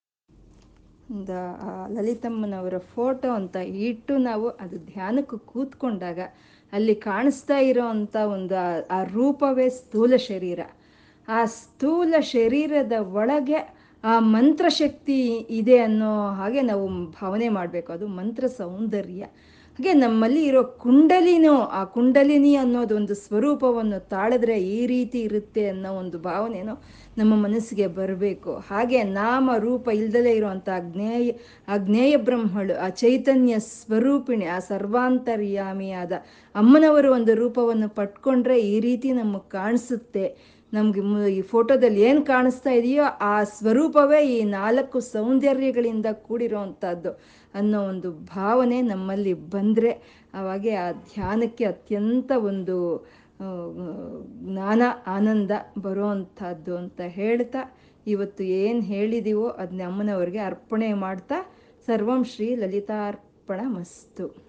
ಲಲಿತಮ್ಮನವರ ಫೋಟೋ ಅಂತ ಇಟ್ಟು ನಾವು ಅದು ಧ್ಯಾನಕ್ಕೆ ಕೂತ್ಕೊಂಡಾಗ ಅಲ್ಲಿ ಕಾಣಿಸ್ತಾ ಇರೋ ಅಂಥ ಒಂದು ಆ ರೂಪವೇ ಸ್ಥೂಲ ಶರೀರ. ಆ ಸ್ಥೂಲ ಶರೀರದ ಒಳಗೆ ಆ ಮಂತ್ರಶಕ್ತಿ ಇದೆ ಅನ್ನೋ ಹಾಗೆ ನಾವು ಭಾವನೆ ಮಾಡಬೇಕು. ಅದು ಮಂತ್ರ ಸೌಂದರ್ಯ. ಹಾಗೆ ನಮ್ಮಲ್ಲಿ ಇರೋ ಕುಂಡಲಿನೋ, ಆ ಕುಂಡಲಿನಿ ಅನ್ನೋದು ಒಂದು ಸ್ವರೂಪವನ್ನು ತಾಳಿದ್ರೆ ಈ ರೀತಿ ಇರುತ್ತೆ ಅನ್ನೋ ಒಂದು ಭಾವನೆನೋ ನಮ್ಮ ಮನಸ್ಸಿಗೆ ಬರಬೇಕು. ಹಾಗೆ ನಾಮ, ರೂಪ ಇಲ್ದಲೇ ಇರುವಂಥ ಅಜ್ಞೇಯ ಅಜ್ಞೇಯ ಬ್ರಹ್ಮಳು, ಆ ಚೈತನ್ಯ ಸ್ವರೂಪಿಣಿ, ಆ ಸರ್ವಾಂತರ್ಯಾಮಿಯಾದ ಅಮ್ಮನವರು ಒಂದು ರೂಪವನ್ನು ಪಟ್ಕೊಂಡ್ರೆ ಈ ರೀತಿ ನಮಗೆ ಕಾಣಿಸುತ್ತೆ. ನಮ್ಗೆ ಈ ಫೋಟೋದಲ್ಲಿ ಏನು ಕಾಣಿಸ್ತಾ ಇದೆಯೋ ಆ ಸ್ವರೂಪವೇ ಈ ನಾಲ್ಕು ಸೌಂದರ್ಯಗಳಿಂದ ಕೂಡಿರೋವಂಥದ್ದು ಅನ್ನೋ ಒಂದು ಭಾವನೆ ನಮ್ಮಲ್ಲಿ ಬಂದರೆ ಅವಾಗೆ ಆ ಧ್ಯಾನಕ್ಕೆ ಅತ್ಯಂತ ಒಂದು ಜ್ಞಾನ, ಆನಂದ ಬರುವಂಥದ್ದು ಅಂತ ಹೇಳ್ತಾ ಇವತ್ತು ಏನು ಹೇಳಿದೀವೋ ಅದನ್ನ ಅಮ್ಮನವ್ರಿಗೆ ಅರ್ಪಣೆ ಮಾಡ್ತಾ ಸರ್ವಂ ಶ್ರೀ ಲಲಿತಾರ್ಪಣ ಮಸ್ತು